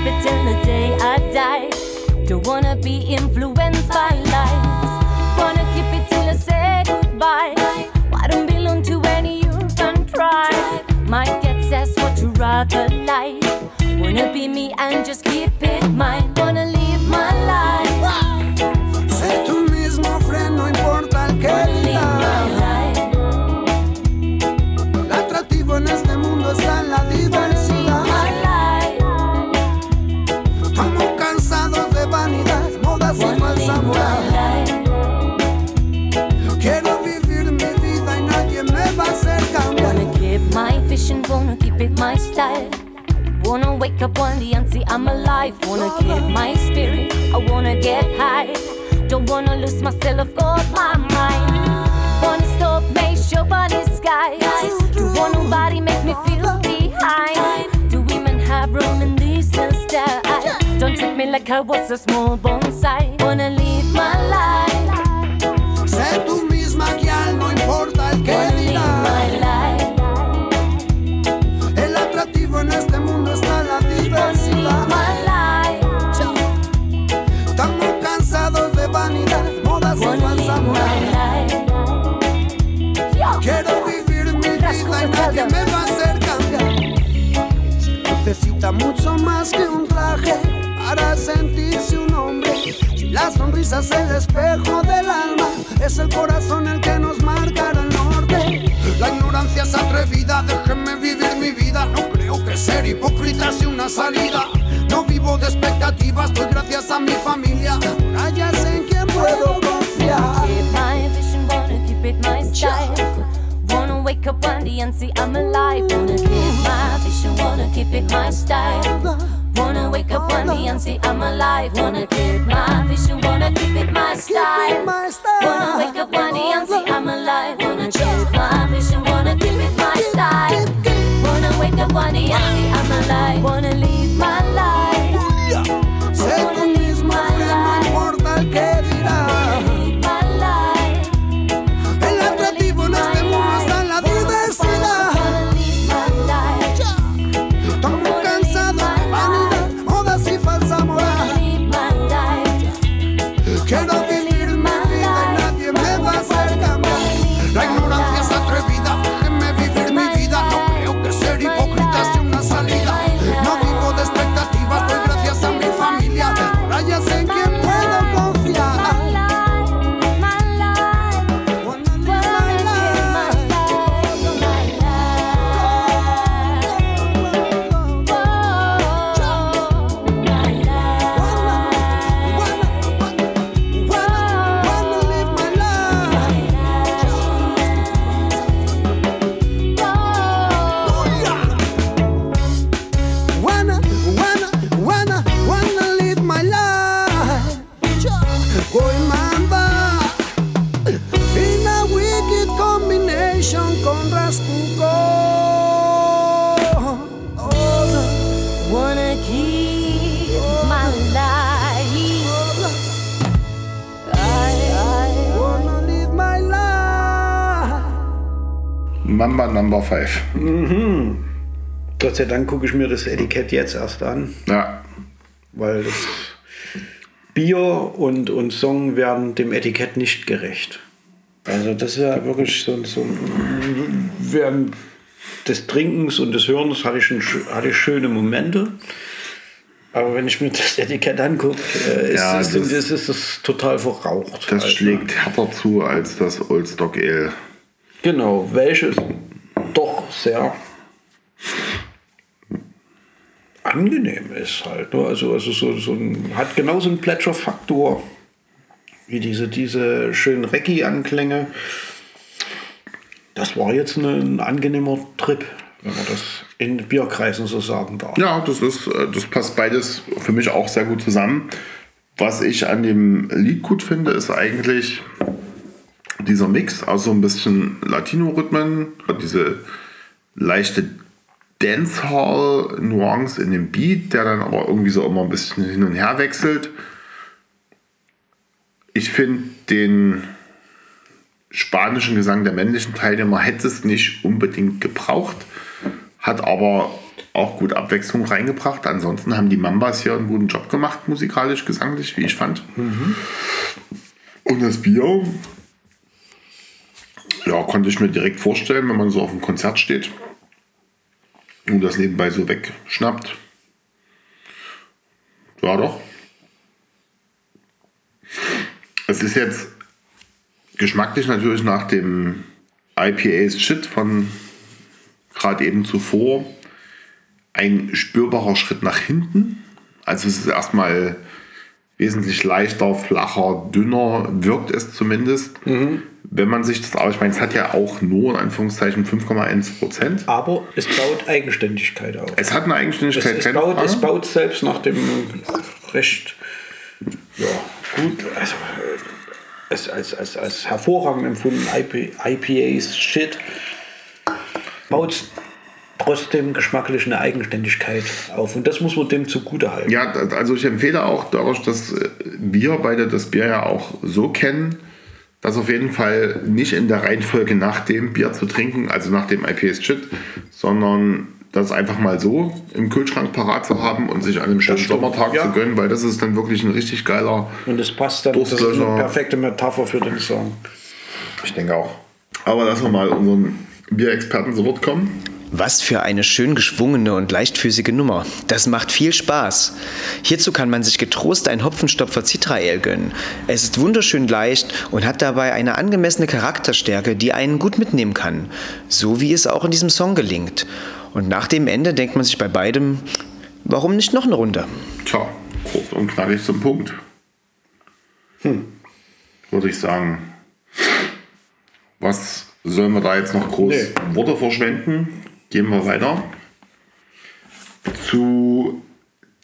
It till the day I die. Don't wanna be influenced by lies. Wanna keep it till I say goodbye. I don't belong to any urban tribe. Might get sassed, what you rather like. Wanna be me and just keep it mine. Wanna live my life. Wanna keep it my style. Wanna wake up one day and see I'm alive. Wanna keep my spirit, I wanna get high. Don't wanna lose myself, got my mind. Wanna stop, make show bunny skies. Don't want nobody make me feel behind. Do women have room in this style? Don't treat me like I was a small bonsai. Wanna live my life, Sé tú misma, guial, no importa el que wanna en este mundo está la diversidad. my life, Estamos cansados de vanidad, modas y falsa. Quiero vivir mi vida y nadie me va a hacer cambiar. Necesita mucho más que un traje para sentirse un hombre. La sonrisa es el espejo del alma, es el corazón el que nos marca el norte. La ignorancia es atrevida, déjenme vivir mi vida. No creo que ser hipócrita sea una salida. No vivo de expectativas, doy gracias a mi familia. Ahora ya sé en quién puedo confiar. Keep my vision, wanna keep it my style. Wanna wake up one day and see I'm alive. Wanna keep my vision, wanna keep it my style. Wanna wake up one day and see I'm alive. Wanna keep my vision, wanna keep it my style. my style. Wanna wake up one day and see I'm alive. Wake up one day and see I'm alive. Wanna live my life. Number 5. Gott sei Dank gucke ich mir das Etikett jetzt erst an, Ja. weil das Bier und, und Song werden dem Etikett nicht gerecht. Also das ist ja wirklich so, so während des Trinkens und des Hörens hatte ich, ein, hatte ich schöne Momente. Aber wenn ich mir das Etikett angucke, äh, ist, Ja, es- das- ist, ist es total verraucht. Das halt, schlägt härter zu als das Old Stock Ale. Genau, welches doch sehr angenehm ist halt. Ne? Also, also so, so ein, hat genauso einen Pleasure-Faktor wie diese, diese schönen Recce-Anklänge. Das war jetzt ein, ein angenehmer Trip, wenn man das in Bierkreisen so sagen darf. Ja, das ist, äh, das passt beides für mich auch sehr gut zusammen. Was ich an dem Lied gut finde, ist eigentlich dieser Mix aus so ein bisschen Latino-Rhythmen, diese leichte Dancehall-Nuance in dem Beat, der dann aber irgendwie so immer ein bisschen hin und her wechselt. Ich finde den spanischen Gesang der männlichen Teilnehmer hätte es nicht unbedingt gebraucht, hat aber auch gut Abwechslung reingebracht. Ansonsten haben die Mambas hier einen guten Job gemacht, musikalisch, gesanglich, wie ich fand. Und das Bier, ja, konnte ich mir direkt vorstellen, wenn man so auf dem Konzert steht und das nebenbei so wegschnappt. Ja, doch. Es ist jetzt geschmacklich natürlich nach dem IPAs Shit von gerade eben zuvor ein spürbarer Schritt nach hinten. Also es ist erstmal wesentlich leichter, flacher, dünner, wirkt es zumindest. Wenn man sich das aus, ich meine, es hat ja auch nur in Anführungszeichen 5,1 Prozent. Aber es baut Eigenständigkeit auf. Es hat eine Es, Eigenständigkeit, es, keine baut, es baut selbst nach dem recht ja, gut. Also, als, als, als, als hervorragend empfunden. IP, IPAs, Shit. Baut trotzdem geschmacklich eine Eigenständigkeit auf. Und das muss man dem zugute halten. Ja, also ich empfehle auch dadurch, dass äh, wir beide das Bier ja auch so kennen, das auf jeden Fall nicht in der Reihenfolge nach dem Bier zu trinken, also nach dem IPS Shit, sondern das einfach mal so im Kühlschrank parat zu haben und sich an einem schönen Sommertag ja. zu gönnen, weil das ist dann wirklich ein richtig geiler. Und das passt dann, das ist eine perfekte Metapher für den Song. Ich denke auch. Aber lassen wir mal unseren Bierexperten zu Wort kommen. Was für eine schön geschwungene und leichtfüßige Nummer. Das macht viel Spaß. Hierzu kann man sich getrost ein Hopfenstopfer Citra-Ale gönnen. Es ist wunderschön leicht und hat dabei eine angemessene Charakterstärke, die einen gut mitnehmen kann. So wie es auch in diesem Song gelingt. Und nach dem Ende denkt man sich bei beidem, warum nicht noch eine Runde? Tja, kurz und knackig zum Punkt. Hm. Würde ich sagen. Was sollen wir da jetzt noch groß Nee. Worte verschwenden? Gehen wir weiter zu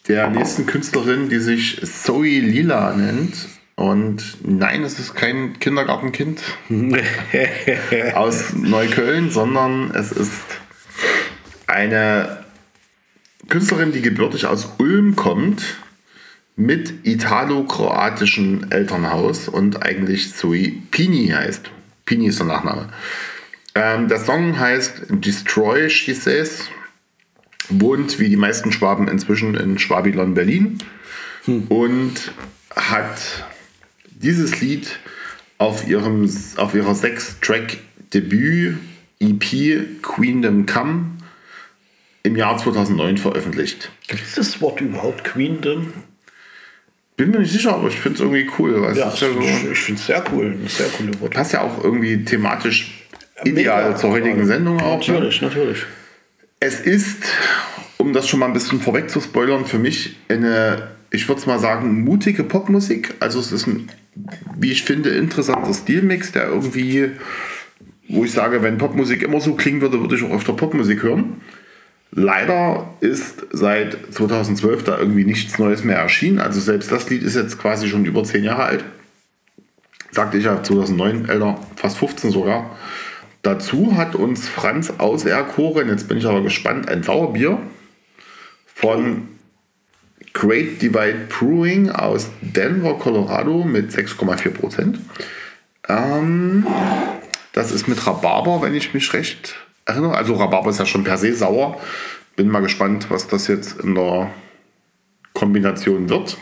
der nächsten Künstlerin, die sich Zoe Lila nennt. Und nein, es ist kein Kindergartenkind aus Neukölln, sondern es ist eine Künstlerin, die gebürtig aus Ulm kommt, mit italo-kroatischem Elternhaus und eigentlich Zoe Pini heißt. Pini ist der Nachname. Ähm, der Song heißt Destroy, She Says. Wohnt wie die meisten Schwaben inzwischen in Schwabilon, Berlin. Und hat dieses Lied auf, ihrem, auf ihrer Sechs-Track-Debüt-EP Queendom Come im Jahr 2009 veröffentlicht. Gibt es das Wort überhaupt, Queendom? Bin mir nicht sicher, aber ich finde es irgendwie cool. Ja, ja so, ich, ich finde es sehr cool. Ein sehr coole Wort. passt ja auch irgendwie thematisch ideal Mega. zur heutigen Sendung auch. Ne? Natürlich, natürlich. Es ist, um das schon mal ein bisschen vorweg zu spoilern, für mich eine, ich würde es mal sagen, mutige Popmusik. Also es ist ein, wie ich finde, interessanter Stilmix, der irgendwie, wo ich sage, wenn Popmusik immer so klingen würde, würde ich auch öfter Popmusik hören. Leider ist seit 2012 da irgendwie nichts Neues mehr erschienen. Also selbst das Lied ist jetzt quasi schon über 10 Jahre alt. Sagte ich ja 2009, älter, fast 15 sogar. Dazu hat uns Franz auserkoren, jetzt bin ich aber gespannt, ein Sauerbier von Great Divide Brewing aus Denver, Colorado mit 6,4 Prozent. Ähm, das ist mit Rhabarber, wenn ich mich recht erinnere. Also Rhabarber ist ja schon per se sauer. Bin mal gespannt, was das jetzt in der Kombination wird.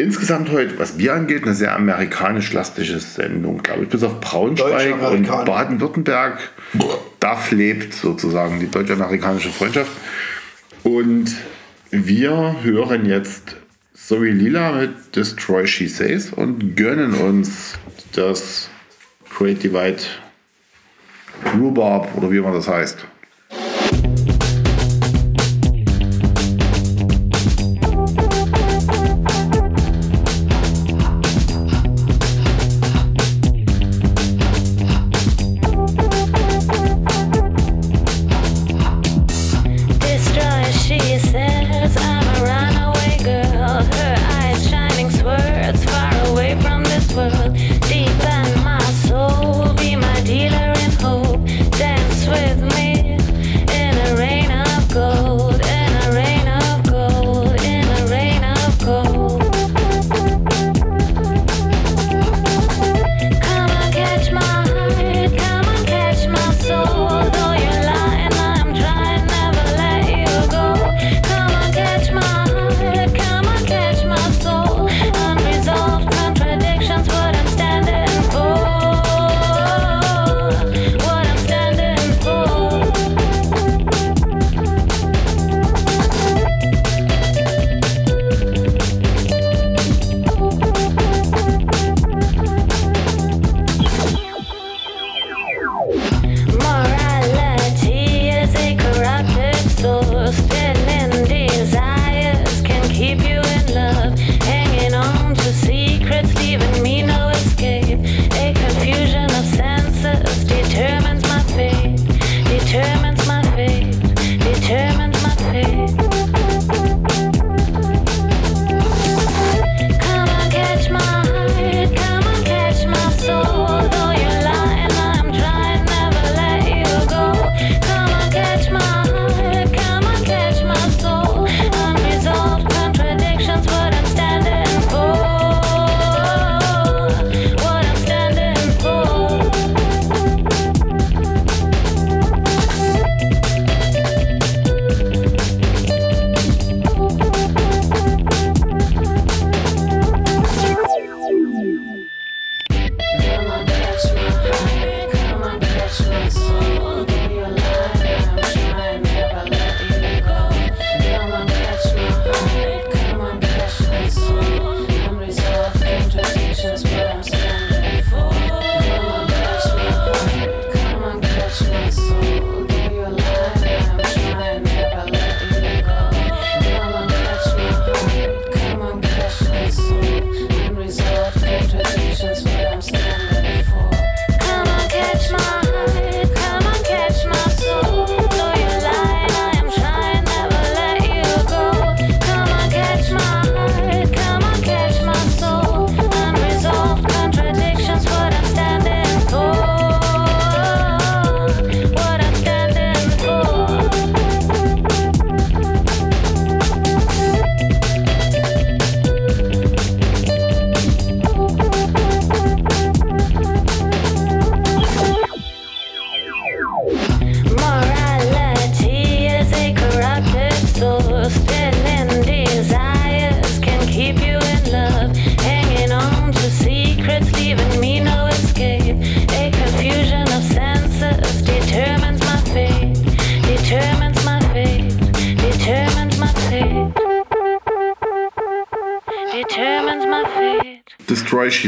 Insgesamt heute, was Bier angeht, eine sehr amerikanisch-lastige Sendung, glaube ich. Bis auf Braunschweig und. Baden-Württemberg. Da lebt sozusagen die deutsch-amerikanische Freundschaft. Und wir hören jetzt Zoe Lila mit Destroy She Says und gönnen uns das Great Divide Rhubarb oder wie immer das heißt.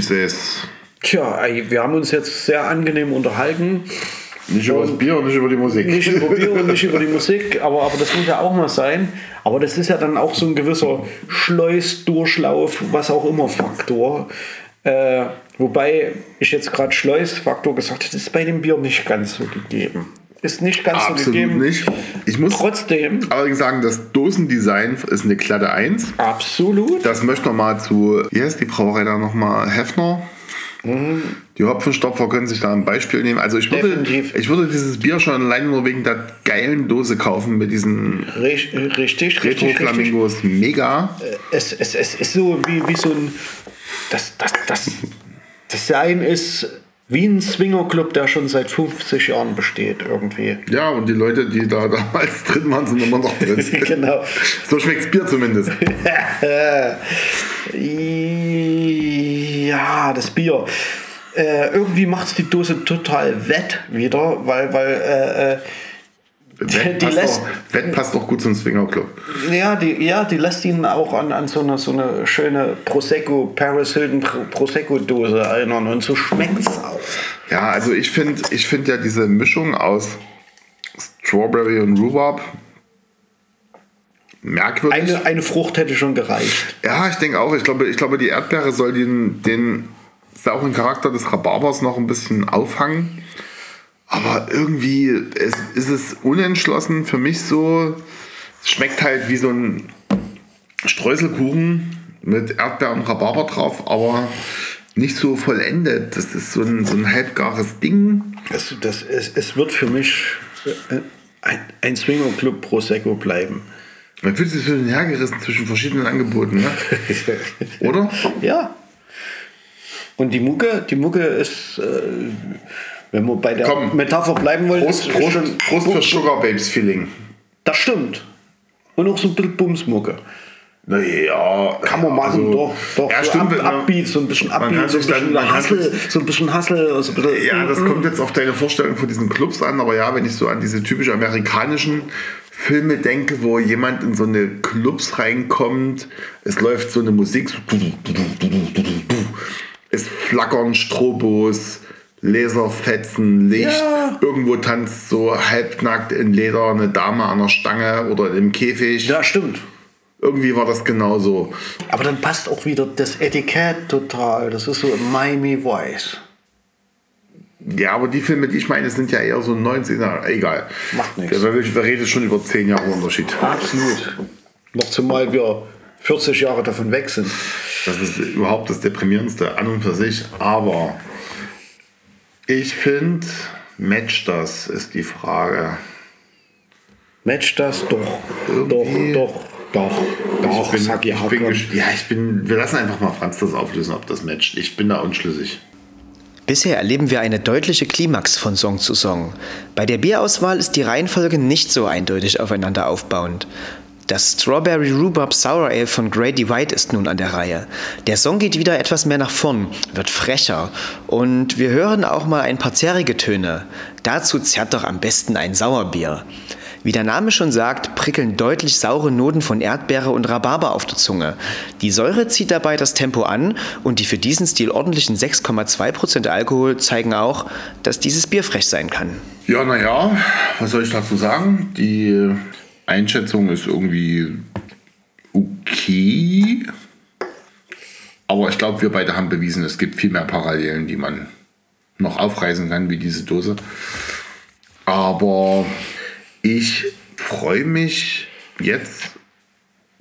She says. Tja, wir haben uns jetzt sehr angenehm unterhalten. Nicht über das Bier und nicht über die Musik. Nicht über Bier und nicht über die Musik, aber, aber das muss ja auch mal sein. Aber das ist ja dann auch so ein gewisser Schleus, Durchlauf, was auch immer Faktor. Äh, wobei ich jetzt gerade Schleus-Faktor gesagt habe, das ist bei dem Bier nicht ganz so gegeben. Ist nicht ganz so Absolut gegeben. nicht. Ich muss Trotzdem, allerdings sagen, das Dosendesign ist eine glatte 1. absolut. Das möchte noch mal zu, wie heißt die Brauerei da nochmal? Hefner? Mhm. Die Hopfenstopfer können sich da ein Beispiel nehmen. Also ich würde, Definitiv. ich würde dieses Bier schon alleine nur wegen der geilen Dose kaufen mit diesen Richtig, richtig, richtig. richtig. Retro-Flamingos. Mega. es, es, es ist so wie, wie so ein. Das, das, das Design ist wie ein Swingerclub, der schon seit 50 Jahren besteht, irgendwie. Ja, und die Leute, die da damals drin waren, sind immer noch drin. genau. So schmeckt's Bier zumindest. ja, das Bier. Äh, irgendwie macht es die Dose total wett wieder, weil, weil äh, äh, Wett Die passt, lässt- doch, Wett passt doch gut zum Swingerclub. Ja, die, ja, die lässt ihn auch an, an so, eine, so eine schöne Prosecco, Paris Hilton Pro- Prosecco-Dose erinnern und so schmeckt es auch. Ja, also ich finde ich find ja diese Mischung aus Strawberry und Rhubarb merkwürdig. Eine, eine Frucht hätte schon gereicht. Ja, ich denke auch. Ich glaube, ich glaube, die Erdbeere soll den, den sauren Charakter des Rhabarbers noch ein bisschen auffangen. Aber irgendwie es, ist es unentschlossen für mich so. Es schmeckt halt wie so ein Streuselkuchen mit Erdbeer und Rhabarber drauf, aber nicht so vollendet. Das ist so ein, so ein halbgares Ding. Das, das, es, es wird für mich äh, ein, ein Swingerclub Prosecco bleiben. Man fühlt sich so hin und her gerissen zwischen verschiedenen Angeboten, ne? oder? Ja. Und die Mucke, die Mucke ist, äh, wenn wir bei der Komm. Metapher bleiben wollen, Prost, ist Prost, schon- Prost für Sugar Babes Feeling. Das stimmt. Und auch so ein bisschen Bumsmucke. Naja, Kann man machen, also, doch. doch Ja, so stimmt. Ab, Upbeat, so ein bisschen Upbeat, so ein dann- bisschen Hassel, sich- so ein bisschen Hassel. So Ja, das kommt jetzt auf deine Vorstellung von diesen Clubs an, aber ja, wenn ich so an diese typisch amerikanischen Filme denke, wo jemand in so eine Clubs reinkommt, es läuft so eine Musik, es flackern Strobos, Laserfetzen, Licht, Ja. irgendwo tanzt so halbnackt in Leder eine Dame an der Stange oder im Käfig. Ja, stimmt. Irgendwie war das genauso. Aber dann passt auch wieder das Etikett total. Das ist so Miami Vice. Ja, aber die Filme, die ich meine, sind ja eher so 90er. Egal. Macht nichts. Wir, wir reden schon über 10 Jahre Unterschied. Absolut. Noch zumal wir 40 Jahre davon weg sind. Das ist überhaupt das Deprimierendste an und für sich. Aber ich finde, matcht das, ist die Frage. Match das doch. Irgendwie- Doch, doch, doch. Doch, ich bin, sag ich bin, ja, ich bin. Wir lassen einfach mal Franz das auflösen, ob das matcht. Ich bin da unschlüssig. Bisher erleben wir eine deutliche Klimax von Song zu Song. Bei der Bierauswahl ist die Reihenfolge nicht so eindeutig aufeinander aufbauend. Das Strawberry Rhubarb Sour Ale von Grady White ist nun an der Reihe. Der Song geht wieder etwas mehr nach vorn, wird frecher und wir hören auch mal ein paar zerrige Töne. Dazu zerrt doch am besten ein Sauerbier. Wie der Name schon sagt, prickeln deutlich saure Noten von Erdbeere und Rhabarber auf der Zunge. Die Säure zieht dabei das Tempo an und die für diesen Stil ordentlichen 6,2% Alkohol zeigen auch, dass dieses Bier frech sein kann. Ja, naja, was soll ich dazu sagen? Die Einschätzung ist irgendwie okay. Aber ich glaube, wir beide haben bewiesen, es gibt viel mehr Parallelen, die man noch aufreißen kann, wie diese Dose. Aber ich freue mich jetzt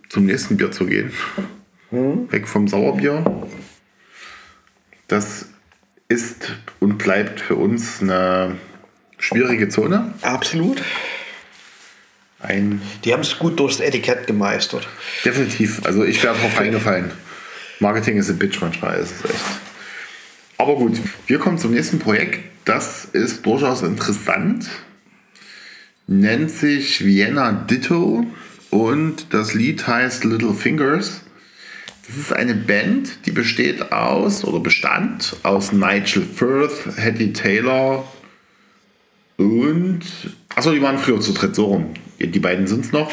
zum nächsten Bier zu gehen. Weg vom Sauerbier. Das ist und bleibt für uns eine schwierige Zone. Absolut. Ein Die haben es gut durchs Etikett gemeistert. definitiv. Also ich wäre drauf reingefallen. Marketing ist ein Bitch manchmal, ist es echt. Aber gut, wir kommen zum nächsten Projekt. Das ist durchaus interessant. Nennt sich Vienna Ditto und das Lied heißt Little Fingers. Das ist eine Band, die besteht aus oder bestand aus Nigel Firth, Hattie Taylor und. Achso, die waren früher zu dritt, so rum. Die beiden sind es noch.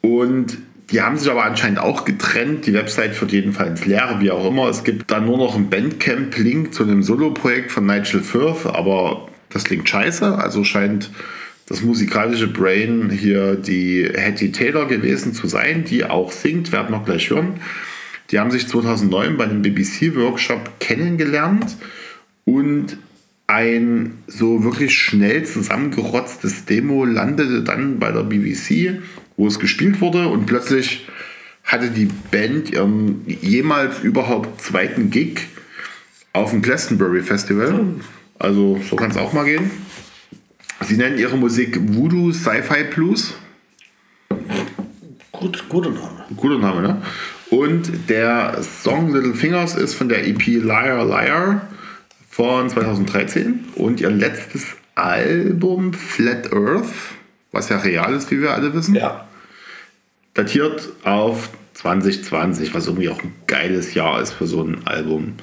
Und die haben sich aber anscheinend auch getrennt. Die Website führt jedenfalls Leere, wie auch immer. Es gibt dann nur noch einen Bandcamp-Link zu einem Solo-Projekt von Nigel Firth, aber das klingt scheiße. Also scheint das musikalische Brain hier die Hattie Taylor gewesen zu sein, die auch singt, werden wir gleich hören. Die haben sich 2009 bei einem BBC-Workshop kennengelernt und ein so wirklich schnell zusammengerotztes Demo landete dann bei der BBC, wo es gespielt wurde und plötzlich hatte die Band ihren jemals überhaupt zweiten Gig auf dem Glastonbury Festival. Also so kann es auch mal gehen. Sie nennen ihre Musik Voodoo Sci-Fi Blues. Gut, guter Name. Guter Name, ne? Und der Song Little Fingers ist von der EP Liar Liar von 2013 und ihr letztes Album Flat Earth, was ja real ist, wie wir alle wissen, Ja. datiert auf 2020, was irgendwie auch ein geiles Jahr ist für so ein Album.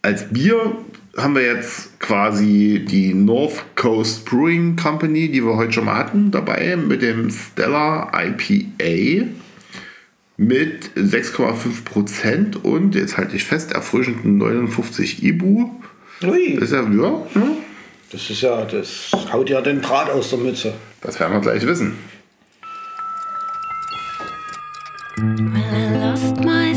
Als Bier haben wir jetzt quasi die North Coast Brewing Company, die wir heute schon mal hatten, dabei mit dem Stellar IPA mit 6,5% und jetzt halte ich fest, erfrischenden 59 Ibu. Ui, Das ist ja, ja, ja, das ist ja, das haut ja den Draht aus der Mütze. das werden wir gleich wissen. I lost my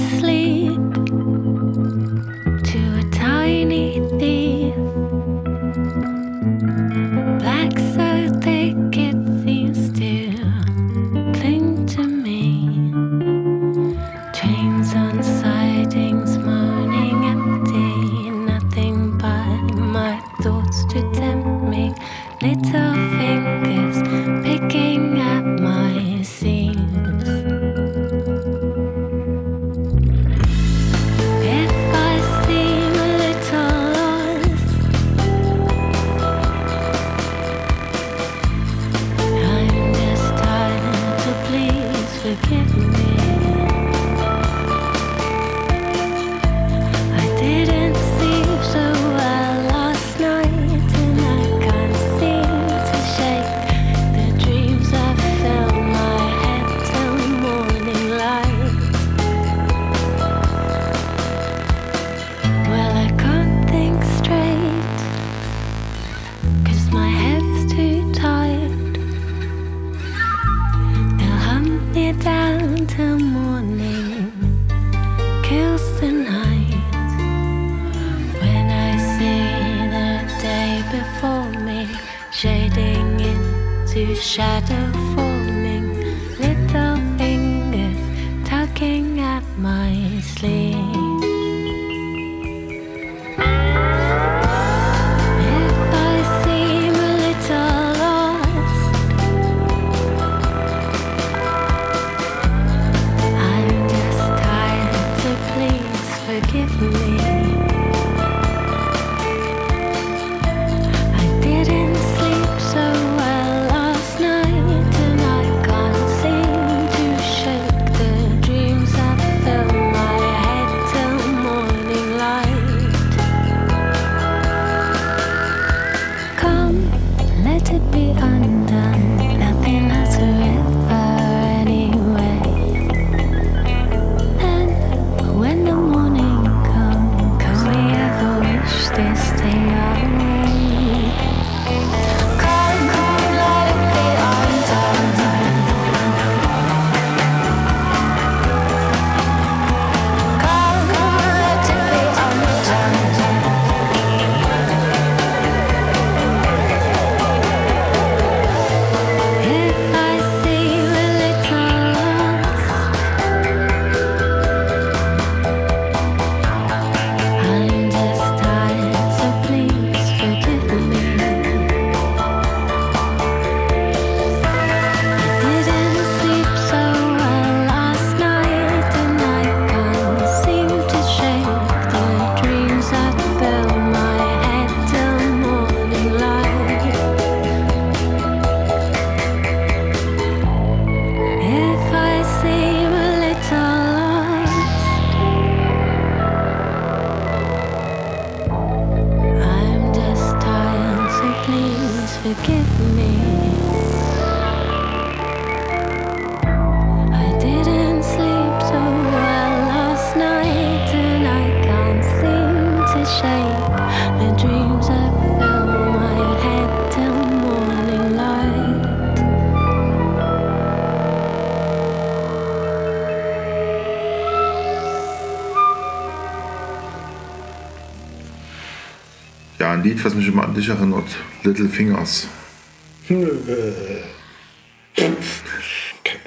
Was mich immer an dich erinnert. Little Fingers.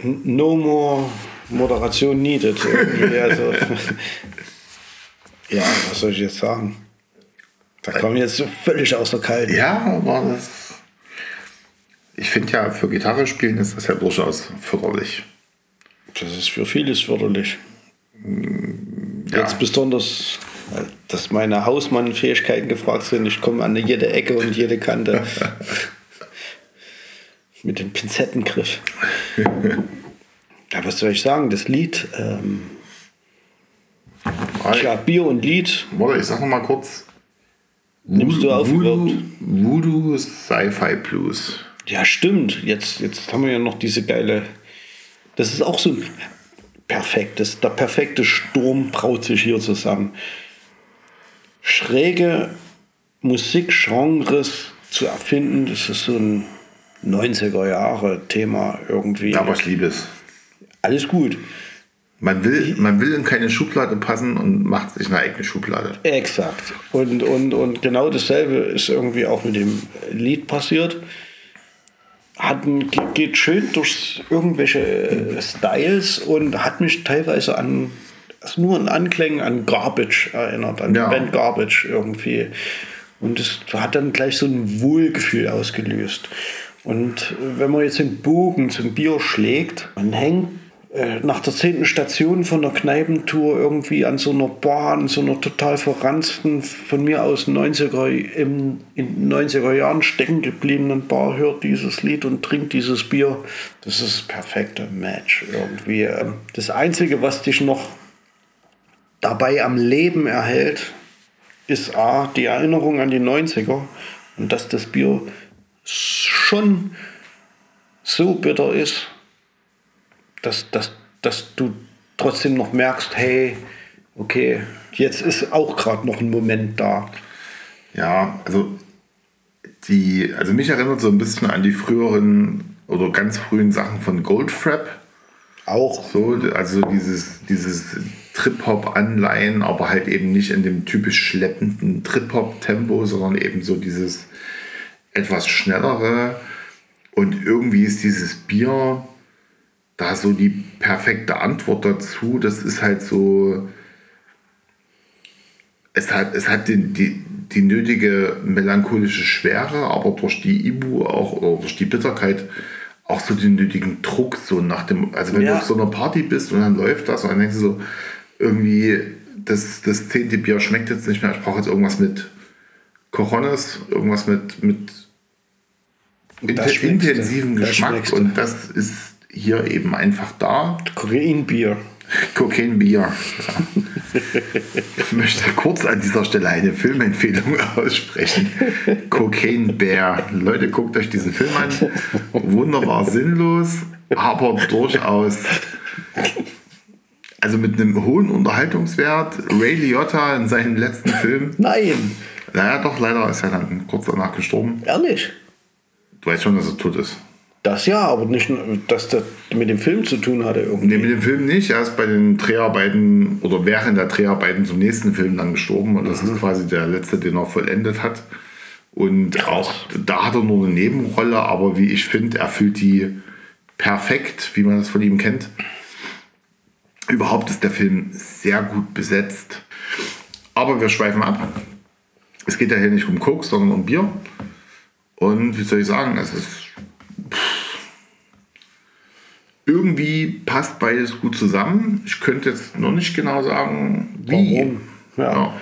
No more Moderation needed. Also, ja, was soll ich jetzt sagen? Da kam jetzt so völlig aus der Kalten. Ja, aber das. Ich finde ja, für Gitarre spielen ist das ja durchaus förderlich. Das ist für vieles förderlich. Ja. Jetzt besonders, meine Hausmannfähigkeiten gefragt sind. Ich komme an jede Ecke und jede Kante. Mit dem Pinzettengriff. ja, was soll ich sagen? Das Lied, ähm, tja, Bier und Lied, Warte, ich sag noch mal kurz. Nimmst du auf Voodoo? Voodoo Sci-Fi Blues. Ja, stimmt. Jetzt, jetzt haben wir ja noch diese geile. Das ist auch so ein perfektes. Der perfekte Sturm braut sich hier zusammen. Schräge Musikgenres zu erfinden, das ist so ein 90er Jahre Thema irgendwie. Ja, aber ich liebe es. Alles gut. Man will, man will in keine Schublade passen und macht sich eine eigene Schublade. Exakt. Und, und, und genau dasselbe ist irgendwie auch mit dem Lied passiert. Hat, ein- ge- geht schön durch irgendwelche äh, Styles und hat mich teilweise an also nur an Anklängen an Garbage erinnert, an Ja. die Band Garbage irgendwie. Und es hat dann gleich so ein Wohlgefühl ausgelöst. Und wenn man jetzt den Bogen zum Bier schlägt, man hängt äh, nach der zehnten Station von der Kneipentour irgendwie an so einer Bar, an so einer total verranzten, von mir aus 90er, im, in den 90er Jahren stecken gebliebenen Bar, hört dieses Lied und trinkt dieses Bier. Das ist das perfekte Match irgendwie. Ähm, Das Einzige, was dich noch dabei am Leben erhält, ist A, die Erinnerung an die 90er und dass das Bier schon so bitter ist, dass, dass, dass du trotzdem noch merkst, hey, okay, jetzt ist auch gerade noch ein Moment da. Ja, also die, also mich erinnert so ein bisschen an die früheren oder ganz frühen Sachen von Goldfrapp. Auch So, also dieses, dieses Trip-Hop-Anleihen, aber halt eben nicht in dem typisch schleppenden Trip-Hop-Tempo, sondern eben so dieses etwas schnellere. Und irgendwie ist dieses Bier da so die perfekte Antwort dazu. Das ist halt so. Es hat, es hat die, die, die nötige melancholische Schwere, aber durch die Ibu auch oder durch die Bitterkeit auch so den nötigen Druck, so nach dem, also wenn Ja. du auf so einer Party bist und dann läuft das und dann denkst du so, irgendwie, das, das zehnte Bier schmeckt jetzt nicht mehr, ich brauche jetzt irgendwas mit Cojones, irgendwas mit, mit du. intensivem Geschmack und das ist hier eben einfach da. Kokainbier. Cocaine Bier. Ja. Ich möchte kurz an dieser Stelle eine Filmempfehlung aussprechen. Cocaine Bear. Leute, guckt euch diesen Film an. Wunderbar sinnlos, aber durchaus. Also mit einem hohen Unterhaltungswert. Ray Liotta in seinem letzten Film. Nein, Naja, doch, leider ist er dann kurz danach gestorben. ehrlich. Du weißt schon, dass er tot ist. Das ja, aber nicht, dass das mit dem Film zu tun hatte irgendwie. Nee, mit dem Film nicht. Er ist bei den Dreharbeiten oder während der Dreharbeiten zum nächsten Film dann gestorben. Und das ist quasi der letzte, den er vollendet hat. Und auch da hat er nur eine Nebenrolle, aber wie ich finde, erfüllt die perfekt, wie man das von ihm kennt. Überhaupt ist der Film sehr gut besetzt. Aber wir schweifen ab. Es geht ja hier nicht um Koks, sondern um Bier. Und wie soll ich sagen, es ist irgendwie passt beides gut zusammen. Ich könnte jetzt noch nicht genau sagen, wie. Warum? Ja. Ja.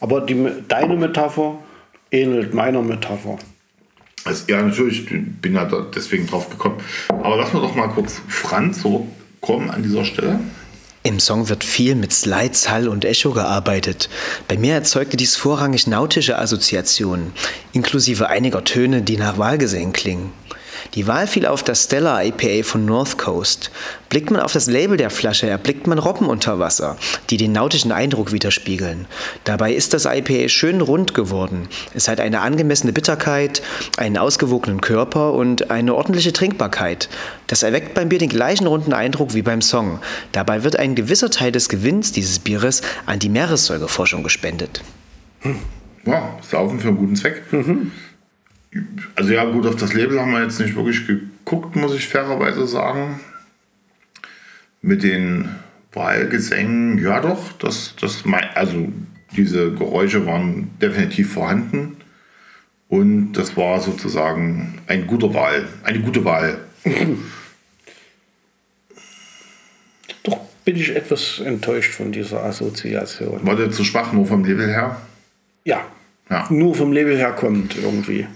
Aber die, deine Metapher ähnelt meiner Metapher. Also, ja, natürlich, ich bin ja da deswegen drauf gekommen. Aber lass mal doch mal kurz Franz zurückkommen an dieser Stelle. Im Song wird viel mit Slides, Hall und Echo gearbeitet. Bei mir erzeugte dies vorrangig nautische Assoziationen, inklusive einiger Töne, die nach Walgesängen klingen. Die Wahl fiel auf das Stella IPA von North Coast. Blickt man auf das Label der Flasche, erblickt man Robben unter Wasser, die den nautischen Eindruck widerspiegeln. Dabei ist das IPA schön rund geworden. Es hat eine angemessene Bitterkeit, einen ausgewogenen Körper und eine ordentliche Trinkbarkeit. Das erweckt beim Bier den gleichen runden Eindruck wie beim Song. Dabei wird ein gewisser Teil des Gewinns dieses Bieres an die Meeressäugeforschung gespendet. Ja, saufen für einen guten Zweck. Also ja, gut, auf das Label haben wir jetzt nicht wirklich geguckt, muss ich fairerweise sagen. Mit den Wahlgesängen, ja doch, das, das, also diese Geräusche waren definitiv vorhanden. Und das war sozusagen ein guter Wahl, eine gute Wahl. Doch bin ich etwas enttäuscht von dieser Assoziation. War der zu schwach nur vom Label her? Ja, Ja. nur vom Label her kommt irgendwie.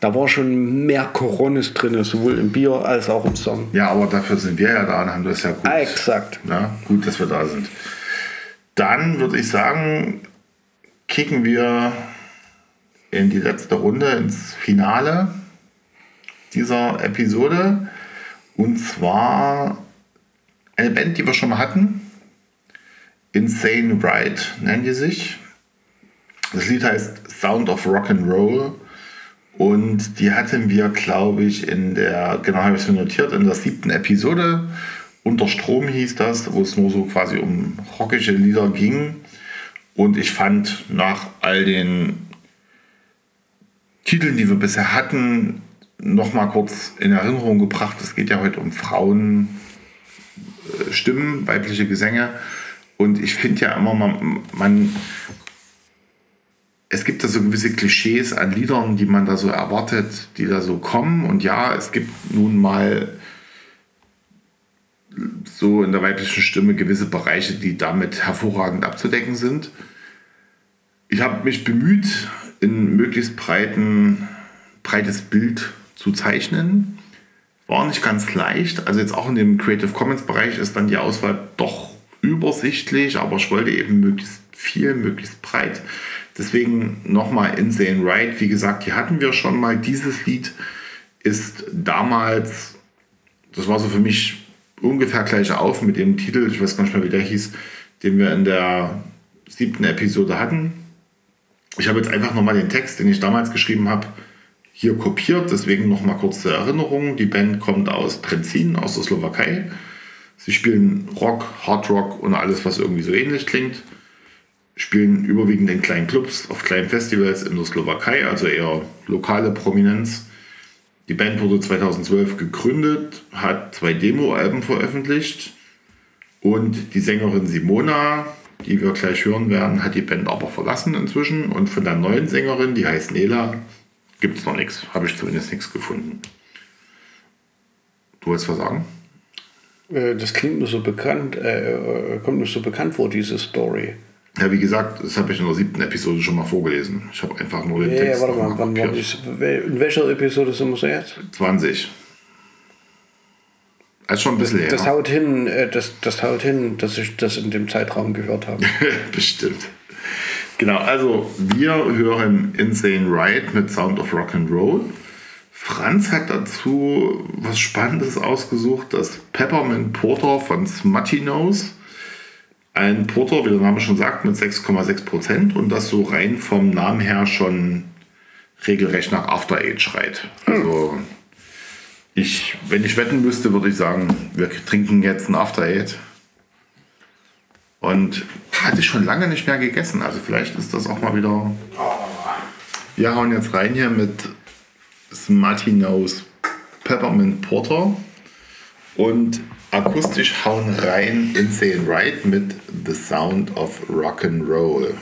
Da war schon mehr Coronis drin, sowohl im Bier als auch im Song. Ja, aber dafür sind wir ja da und haben das ja gut. Exakt. Ja, gut, dass wir da sind. Dann würde ich sagen, kicken wir in die letzte Runde, ins Finale dieser Episode. Und zwar eine Band, die wir schon mal hatten. Insane Ride nennen die sich. Das Lied heißt Sound of Rock and Roll. Und die hatten wir, glaube ich, in der, genau habe ich es notiert, in der siebten Episode. Unter Strom hieß das, wo es nur so quasi um rockige Lieder ging. Und ich fand nach all den Titeln, die wir bisher hatten, noch mal kurz in Erinnerung gebracht. Es geht ja heute um Frauen, äh, weibliche Gesänge. Und ich finde ja immer, man, man es gibt da so gewisse Klischees an Liedern, die man da so erwartet, die da so kommen. Und ja, es gibt nun mal so in der weiblichen Stimme gewisse Bereiche, die damit hervorragend abzudecken sind. Ich habe mich bemüht, in möglichst breiten, breites Bild zu zeichnen. War nicht ganz leicht. Also jetzt auch in dem Creative Commons Bereich ist dann die Auswahl doch übersichtlich, aber ich wollte eben möglichst viel, möglichst breit. Deswegen nochmal Insane Ride. Wie gesagt, die hatten wir schon mal. Dieses Lied ist damals, das war so für mich ungefähr gleich auf mit dem Titel, ich weiß gar nicht mehr, wie der hieß, den wir in der siebten Episode hatten. Ich habe jetzt einfach nochmal den Text, den ich damals geschrieben habe, hier kopiert. Deswegen nochmal kurz zur Erinnerung. Die Band kommt aus Trenzin, aus der Slowakei. Sie spielen Rock, Hard Rock und alles, was irgendwie so ähnlich klingt. Spielen überwiegend in kleinen Clubs, auf kleinen Festivals in der Slowakei, also eher lokale Prominenz. Die Band wurde 2012 gegründet, hat zwei Demo-Alben veröffentlicht und die Sängerin Simona, die wir gleich hören werden, hat die Band aber verlassen inzwischen und von der neuen Sängerin, die heißt Nela, gibt es noch nichts. Habe ich zumindest nichts gefunden. Du wolltest was sagen? Äh, Das klingt mir so bekannt, äh, äh, kommt mir so bekannt vor, diese Story. Ja, wie gesagt, das habe ich in der siebten Episode schon mal vorgelesen. Ich habe einfach nur den Ja, ja, Text warte mal, wann war das? In welcher Episode sind wir so jetzt? 20. Also schon ein bisschen her. Das haut hin, äh, das, das haut hin, dass ich das in dem Zeitraum gehört habe. Bestimmt. Genau, also wir hören Insane Ride mit Sound of Rock and Roll. Franz hat dazu was Spannendes ausgesucht, das Peppermint Porter von Smutty Nose. Ein Porter, wie der Name schon sagt, mit 6,6 Prozent und das so rein vom Namen her schon regelrecht nach After Eight schreit. Also ich, wenn ich wetten müsste, würde ich sagen, wir trinken jetzt ein After Eight. Und hatte ich schon lange nicht mehr gegessen. Also vielleicht ist das auch mal wieder. Wir hauen jetzt rein hier mit Smarty Nose Peppermint Porter. Und akustisch hauen rein Insane Ride mit The Sound of Rock and Roll.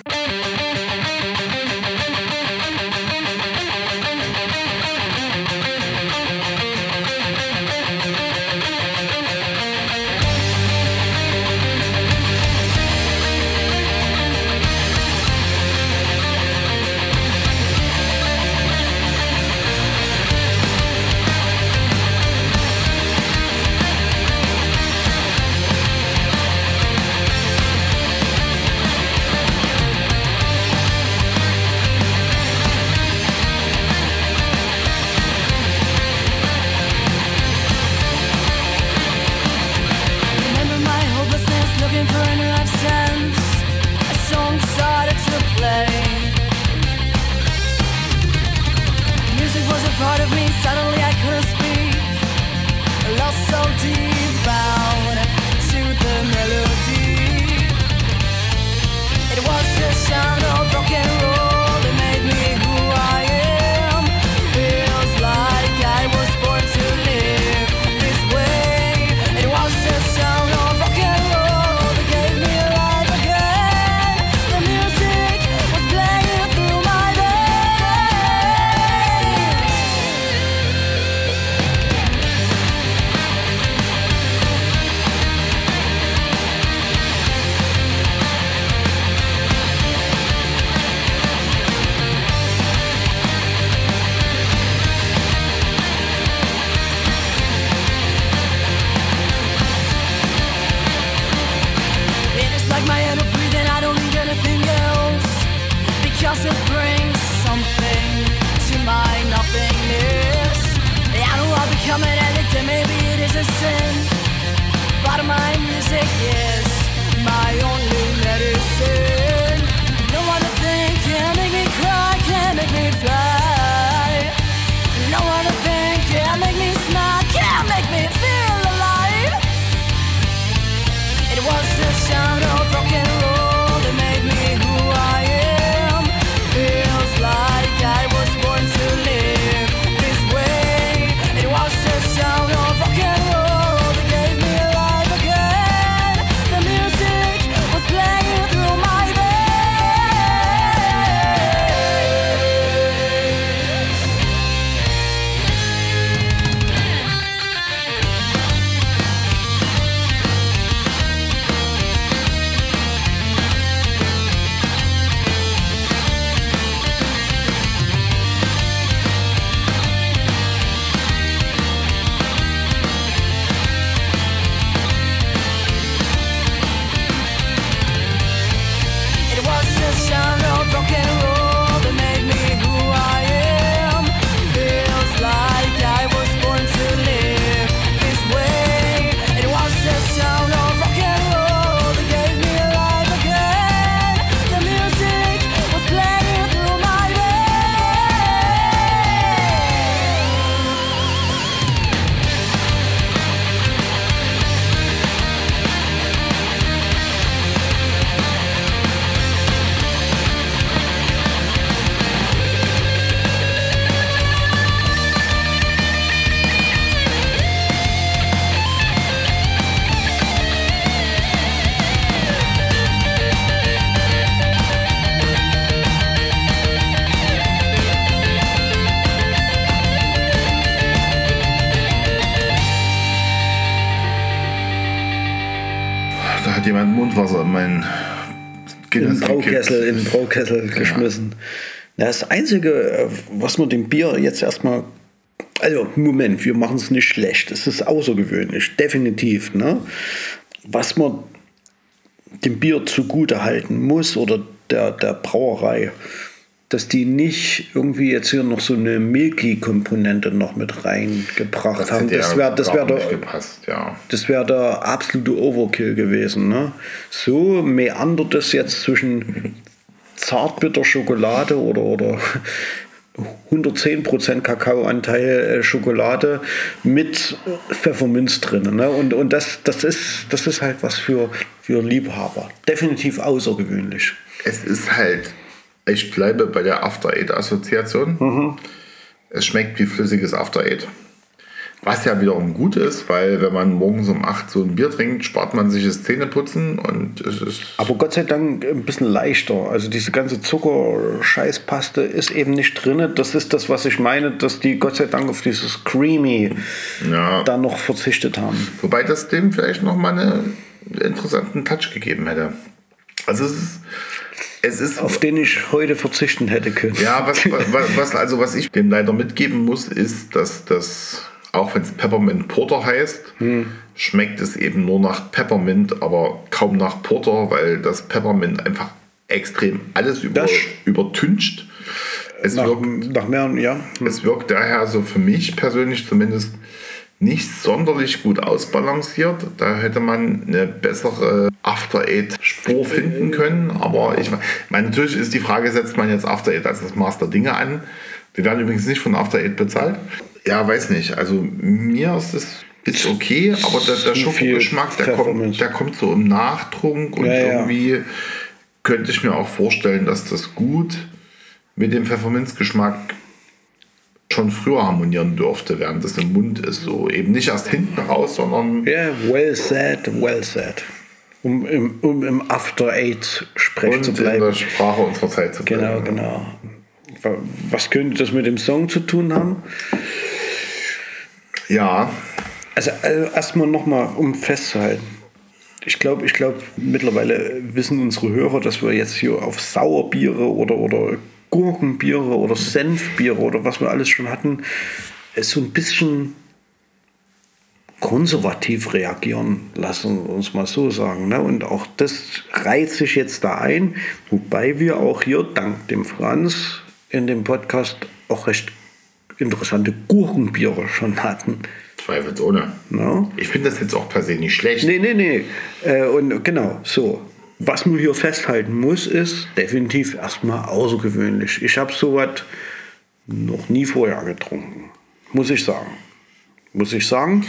Das Einzige, äh, was man dem Bier jetzt erstmal. Also, Moment, wir machen es nicht schlecht. Es ist außergewöhnlich, definitiv. Ne? Was man dem Bier zugute halten muss oder der, der Brauerei, dass die nicht irgendwie jetzt hier noch so eine Milky-Komponente noch mit reingebracht Das haben. Das wäre das wär der, gepasst, ja. das wäre der absolute Overkill gewesen. Ne? So meandert es jetzt zwischen zartbitter Schokolade oder, oder 110% Kakaoanteil äh, Schokolade mit Pfefferminz drin. Ne? Und, und das, das, ist, das ist halt was für, für Liebhaber. Definitiv außergewöhnlich. Es ist halt, ich bleibe bei der After Eight Assoziation. Mhm. Es schmeckt wie flüssiges After Eight. Was ja wiederum gut ist, weil wenn man morgens um 8 so ein Bier trinkt, spart man sich das Zähneputzen und es ist. Aber Gott sei Dank ein bisschen leichter. Also diese ganze Zucker-Scheißpaste ist eben nicht drin. Das ist das, was ich meine, dass die Gott sei Dank auf dieses Creamy Ja. dann noch verzichtet haben. Wobei das dem vielleicht nochmal einen interessanten Touch gegeben hätte. Also es ist. Ist Auf den ich heute verzichten hätte können. Ja, was, was, was, also was ich dem leider mitgeben muss, ist, dass das, auch wenn es Peppermint Porter heißt, Hm. schmeckt es eben nur nach Peppermint, aber kaum nach Porter, weil das Peppermint einfach extrem alles über, Das- übertüncht. Es Nach, wirkt, nach mehr, ja. Hm. es wirkt daher so für mich persönlich zumindest nicht sonderlich gut ausbalanciert. Da hätte man eine bessere After Eight Spur finden können. Aber ich meine, natürlich ist die Frage, setzt man jetzt After Eight als das Master Dinge an? Wir werden übrigens nicht von After Eight bezahlt. Ja, weiß nicht. Also mir ist es ist okay, aber der, der Schokogeschmack, der kommt, der kommt so im Nachtrunk und Ja, ja. irgendwie könnte ich mir auch vorstellen, dass das gut mit dem Pfefferminzgeschmack schon früher harmonieren dürfte, während das im Mund ist. So eben nicht erst hinten raus, sondern Ja, well said, well said. Um, im- um im After Eight Sprech und zu in der bleiben. Sprache unserer Zeit zu Genau, bleiben. genau. Wa- Was könnte das mit dem Song zu tun haben? Ja, Also, also erstmal nochmal, um festzuhalten. Ich glaube, ich glaube, mittlerweile wissen unsere Hörer, dass wir jetzt hier auf Sauerbiere oder, oder Gurkenbiere oder Senfbiere oder was wir alles schon hatten, so ein bisschen konservativ reagieren, lassen uns mal so sagen. Ne? Und auch das reiht sich jetzt da ein, wobei wir auch hier dank dem Franz in dem Podcast auch recht interessante Gurkenbiere schon hatten. Zweifelsohne. Ne? Ich finde das jetzt auch per se nicht schlecht. Nee, nee, nee. Äh, und genau, so. Was man hier festhalten muss, ist definitiv erstmal außergewöhnlich. Ich habe sowas noch nie vorher getrunken. Muss ich sagen. Muss ich sagen.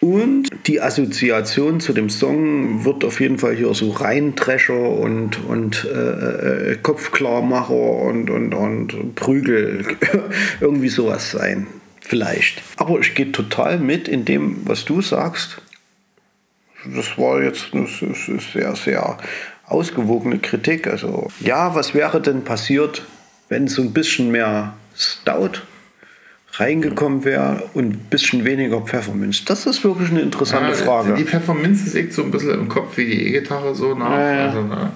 Und die Assoziation zu dem Song wird auf jeden Fall hier so Reintrescher und, und äh, äh, Kopfklarmacher und, und, und Prügel, irgendwie sowas sein. Vielleicht. Aber ich gehe total mit in dem, was du sagst. Das war jetzt eine sehr, sehr ausgewogene Kritik. Also, ja, was wäre denn passiert, wenn so ein bisschen mehr Stout reingekommen wäre und ein bisschen weniger Pfefferminz? Das ist wirklich eine interessante Ja, Frage. Die Pfefferminze sägt so ein bisschen im Kopf wie die E-Gitarre so nach. Ja, ja. Also, ne?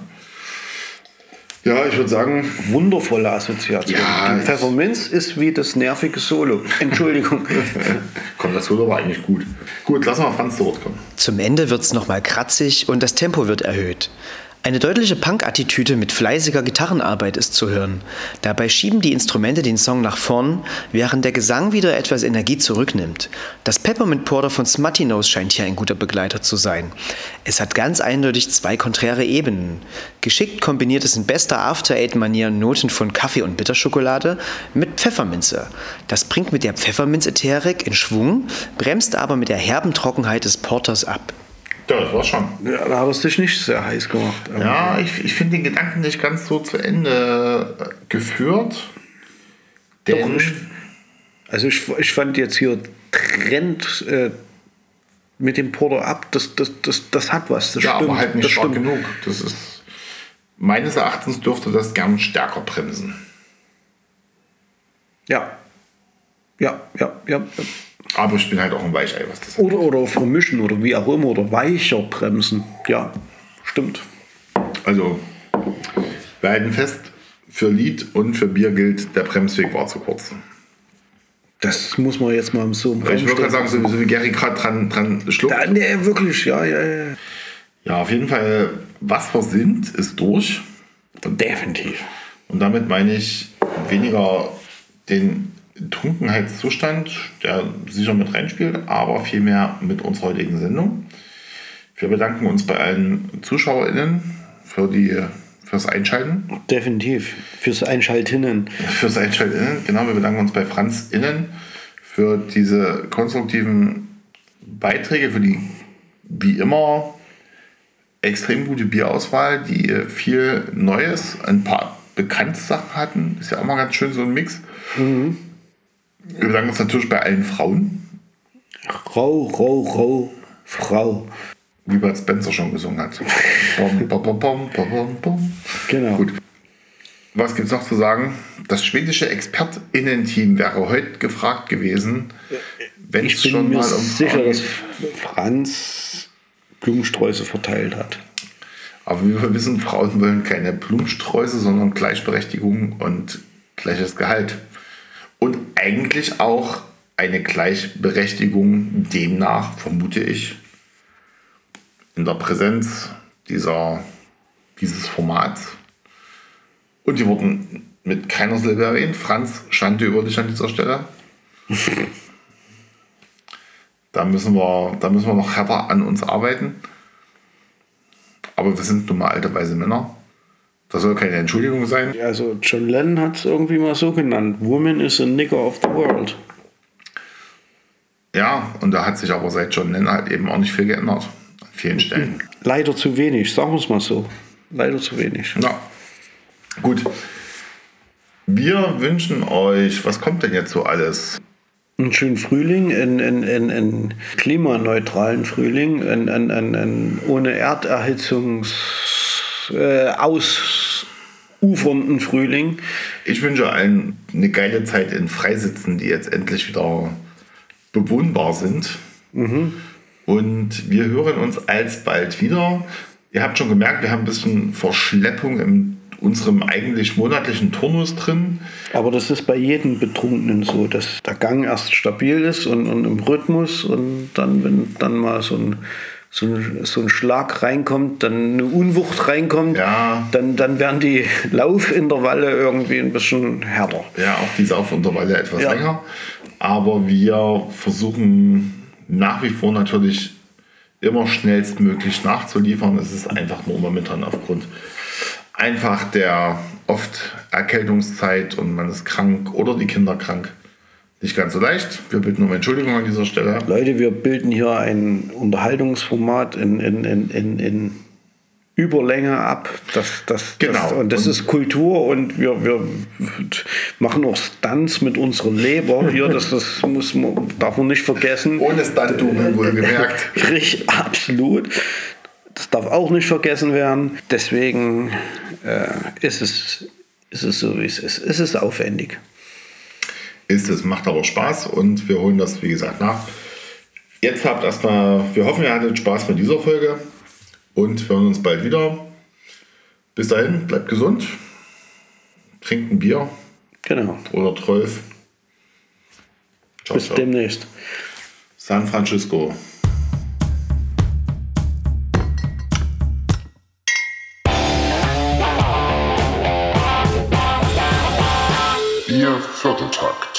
ja ich würde sagen, Wundervolle Assoziation. Ja, die Pfefferminz ist wie das nervige Solo. Entschuldigung. kommt das Solo aber eigentlich gut. Gut, lassen wir Franz zu Wort kommen. Zum Ende wird's nochmal kratzig und das Tempo wird erhöht. Eine deutliche Punk-Attitüde mit fleißiger Gitarrenarbeit ist zu hören. Dabei schieben die Instrumente den Song nach vorn, während der Gesang wieder etwas Energie zurücknimmt. Das Peppermint Porter von Smutty Nose scheint hier ein guter Begleiter zu sein. Es hat ganz eindeutig zwei konträre Ebenen. Geschickt kombiniert es in bester After-Eight-Manier Noten von Kaffee und Bitterschokolade mit Pfefferminze. Das bringt mit der Pfefferminzätherik in Schwung, bremst aber mit der herben Trockenheit des Porters ab. Ja, das war's schon. Ja, da hat es dich nicht sehr heiß gemacht. Ja, ich, ich finde den Gedanken nicht ganz so zu Ende äh, geführt. Denn Doch, ich- Also ich, ich fand jetzt hier Trend äh, mit dem Porter ab, das, das, das, das hat was. Das ja, stimmt. aber halt nicht das stark stimmt. genug. Das ist meines Erachtens dürfte das gern stärker bremsen. Ja. Ja, ja, ja. Aber ich bin halt auch ein Weichei, was das Oder, oder vermischen oder wie auch immer oder weicher bremsen. Ja, stimmt. Also, wir halten fest, für Lied und für Bier gilt, der Bremsweg war zu kurz. Das muss man jetzt mal so im ich würde gerade sagen, so, so wie Gary gerade dran, dran schluckt. Da, nee, wirklich, ja, ja, ja. Ja, auf jeden Fall, was wir sind, ist durch. Definitiv. Und damit meine ich weniger den Trunkenheitszustand, der sicher mit reinspielt, aber vielmehr mit unserer heutigen Sendung. Wir bedanken uns bei allen ZuschauerInnen für die, fürs Einschalten. Definitiv. Fürs Einschaltinnen. Fürs Einschalten, genau. Wir bedanken uns bei Franz Innen für diese konstruktiven Beiträge, für die wie immer extrem gute Bierauswahl, die viel Neues, ein paar bekannte Sachen hatten. Ist ja auch mal ganz schön so ein Mix. Wir bedanken uns natürlich bei allen Frauen, Rau, rau, rau, Frau. wie Bud Spencer schon gesungen hat. Bom, bom, bom, bom, bom. Genau. Gut. Was gibt es noch zu sagen? Das schwedische ExpertInnen-Team wäre heute gefragt gewesen, wenn Ich es schon mir mal um sicher, dass. Franz Blumensträuße verteilt hat. Aber wie wir wissen, Frauen wollen keine Blumensträuße, sondern Gleichberechtigung und gleiches Gehalt. Und eigentlich auch eine Gleichberechtigung demnach, vermute ich, in der Präsenz dieser, dieses Formats. Und die wurden mit keiner Silbe erwähnt. Franz, Schande über dich an dieser Stelle. Da müssen wir, da müssen wir noch härter an uns arbeiten. Aber wir sind nun mal alte weise Männer. Das soll keine Entschuldigung sein. Also John Lennon hat es irgendwie mal so genannt. Woman is a nigger of the world. Ja, und da hat sich aber seit John Lennon halt eben auch nicht viel geändert. An vielen Stellen. Leider zu wenig, sagen wir es mal so. Leider zu wenig. Ja, gut. Wir wünschen euch, was kommt denn jetzt so alles? Einen schönen Frühling, einen, einen, einen, klimaneutralen Frühling, einen ohne Erderhitzungs äh, ausufernden Frühling. Ich wünsche allen eine geile Zeit in Freisitzen, die jetzt endlich wieder bewohnbar sind. Und wir hören uns alsbald wieder. Ihr habt schon gemerkt, wir haben ein bisschen Verschleppung im unserem eigentlich monatlichen Turnus drin. Aber das ist bei jedem Betrunkenen so, dass der Gang erst stabil ist und, und im Rhythmus und dann, wenn dann mal so ein, so ein, so ein Schlag reinkommt, dann eine Unwucht reinkommt, Ja. dann, dann werden die Laufintervalle irgendwie ein bisschen härter. Ja, auch die Saufintervalle etwas Ja. länger. Aber wir versuchen nach wie vor natürlich immer schnellstmöglich nachzuliefern. Es ist einfach nur momentan aufgrund einfach der oft Erkältungszeit und man ist krank oder die Kinder krank. Nicht ganz so leicht. Wir bitten um Entschuldigung an dieser Stelle. Leute, wir bilden hier ein Unterhaltungsformat in, in, in, in, in Überlänge ab. Das, das, Genau. Das, und das Und- ist Kultur und wir, wir machen auch Stunts mit unserer Leber hier. Das, das muss man, darf man nicht vergessen. Ohne Stunt-Double wohlgemerkt. Richtig, absolut. Das darf auch nicht vergessen werden. Deswegen äh, ist, es, ist es so, wie es ist. Es ist aufwendig. Ist es, macht aber Spaß und wir holen das, wie gesagt, nach. Jetzt habt erstmal, wir hoffen, ihr hattet Spaß mit dieser Folge und wir hören uns bald wieder. Bis dahin, bleibt gesund, trinkt ein Bier Genau. oder 12. Ciao, Bis ciao. demnächst. San Francisco. Ihr Vierteltakt.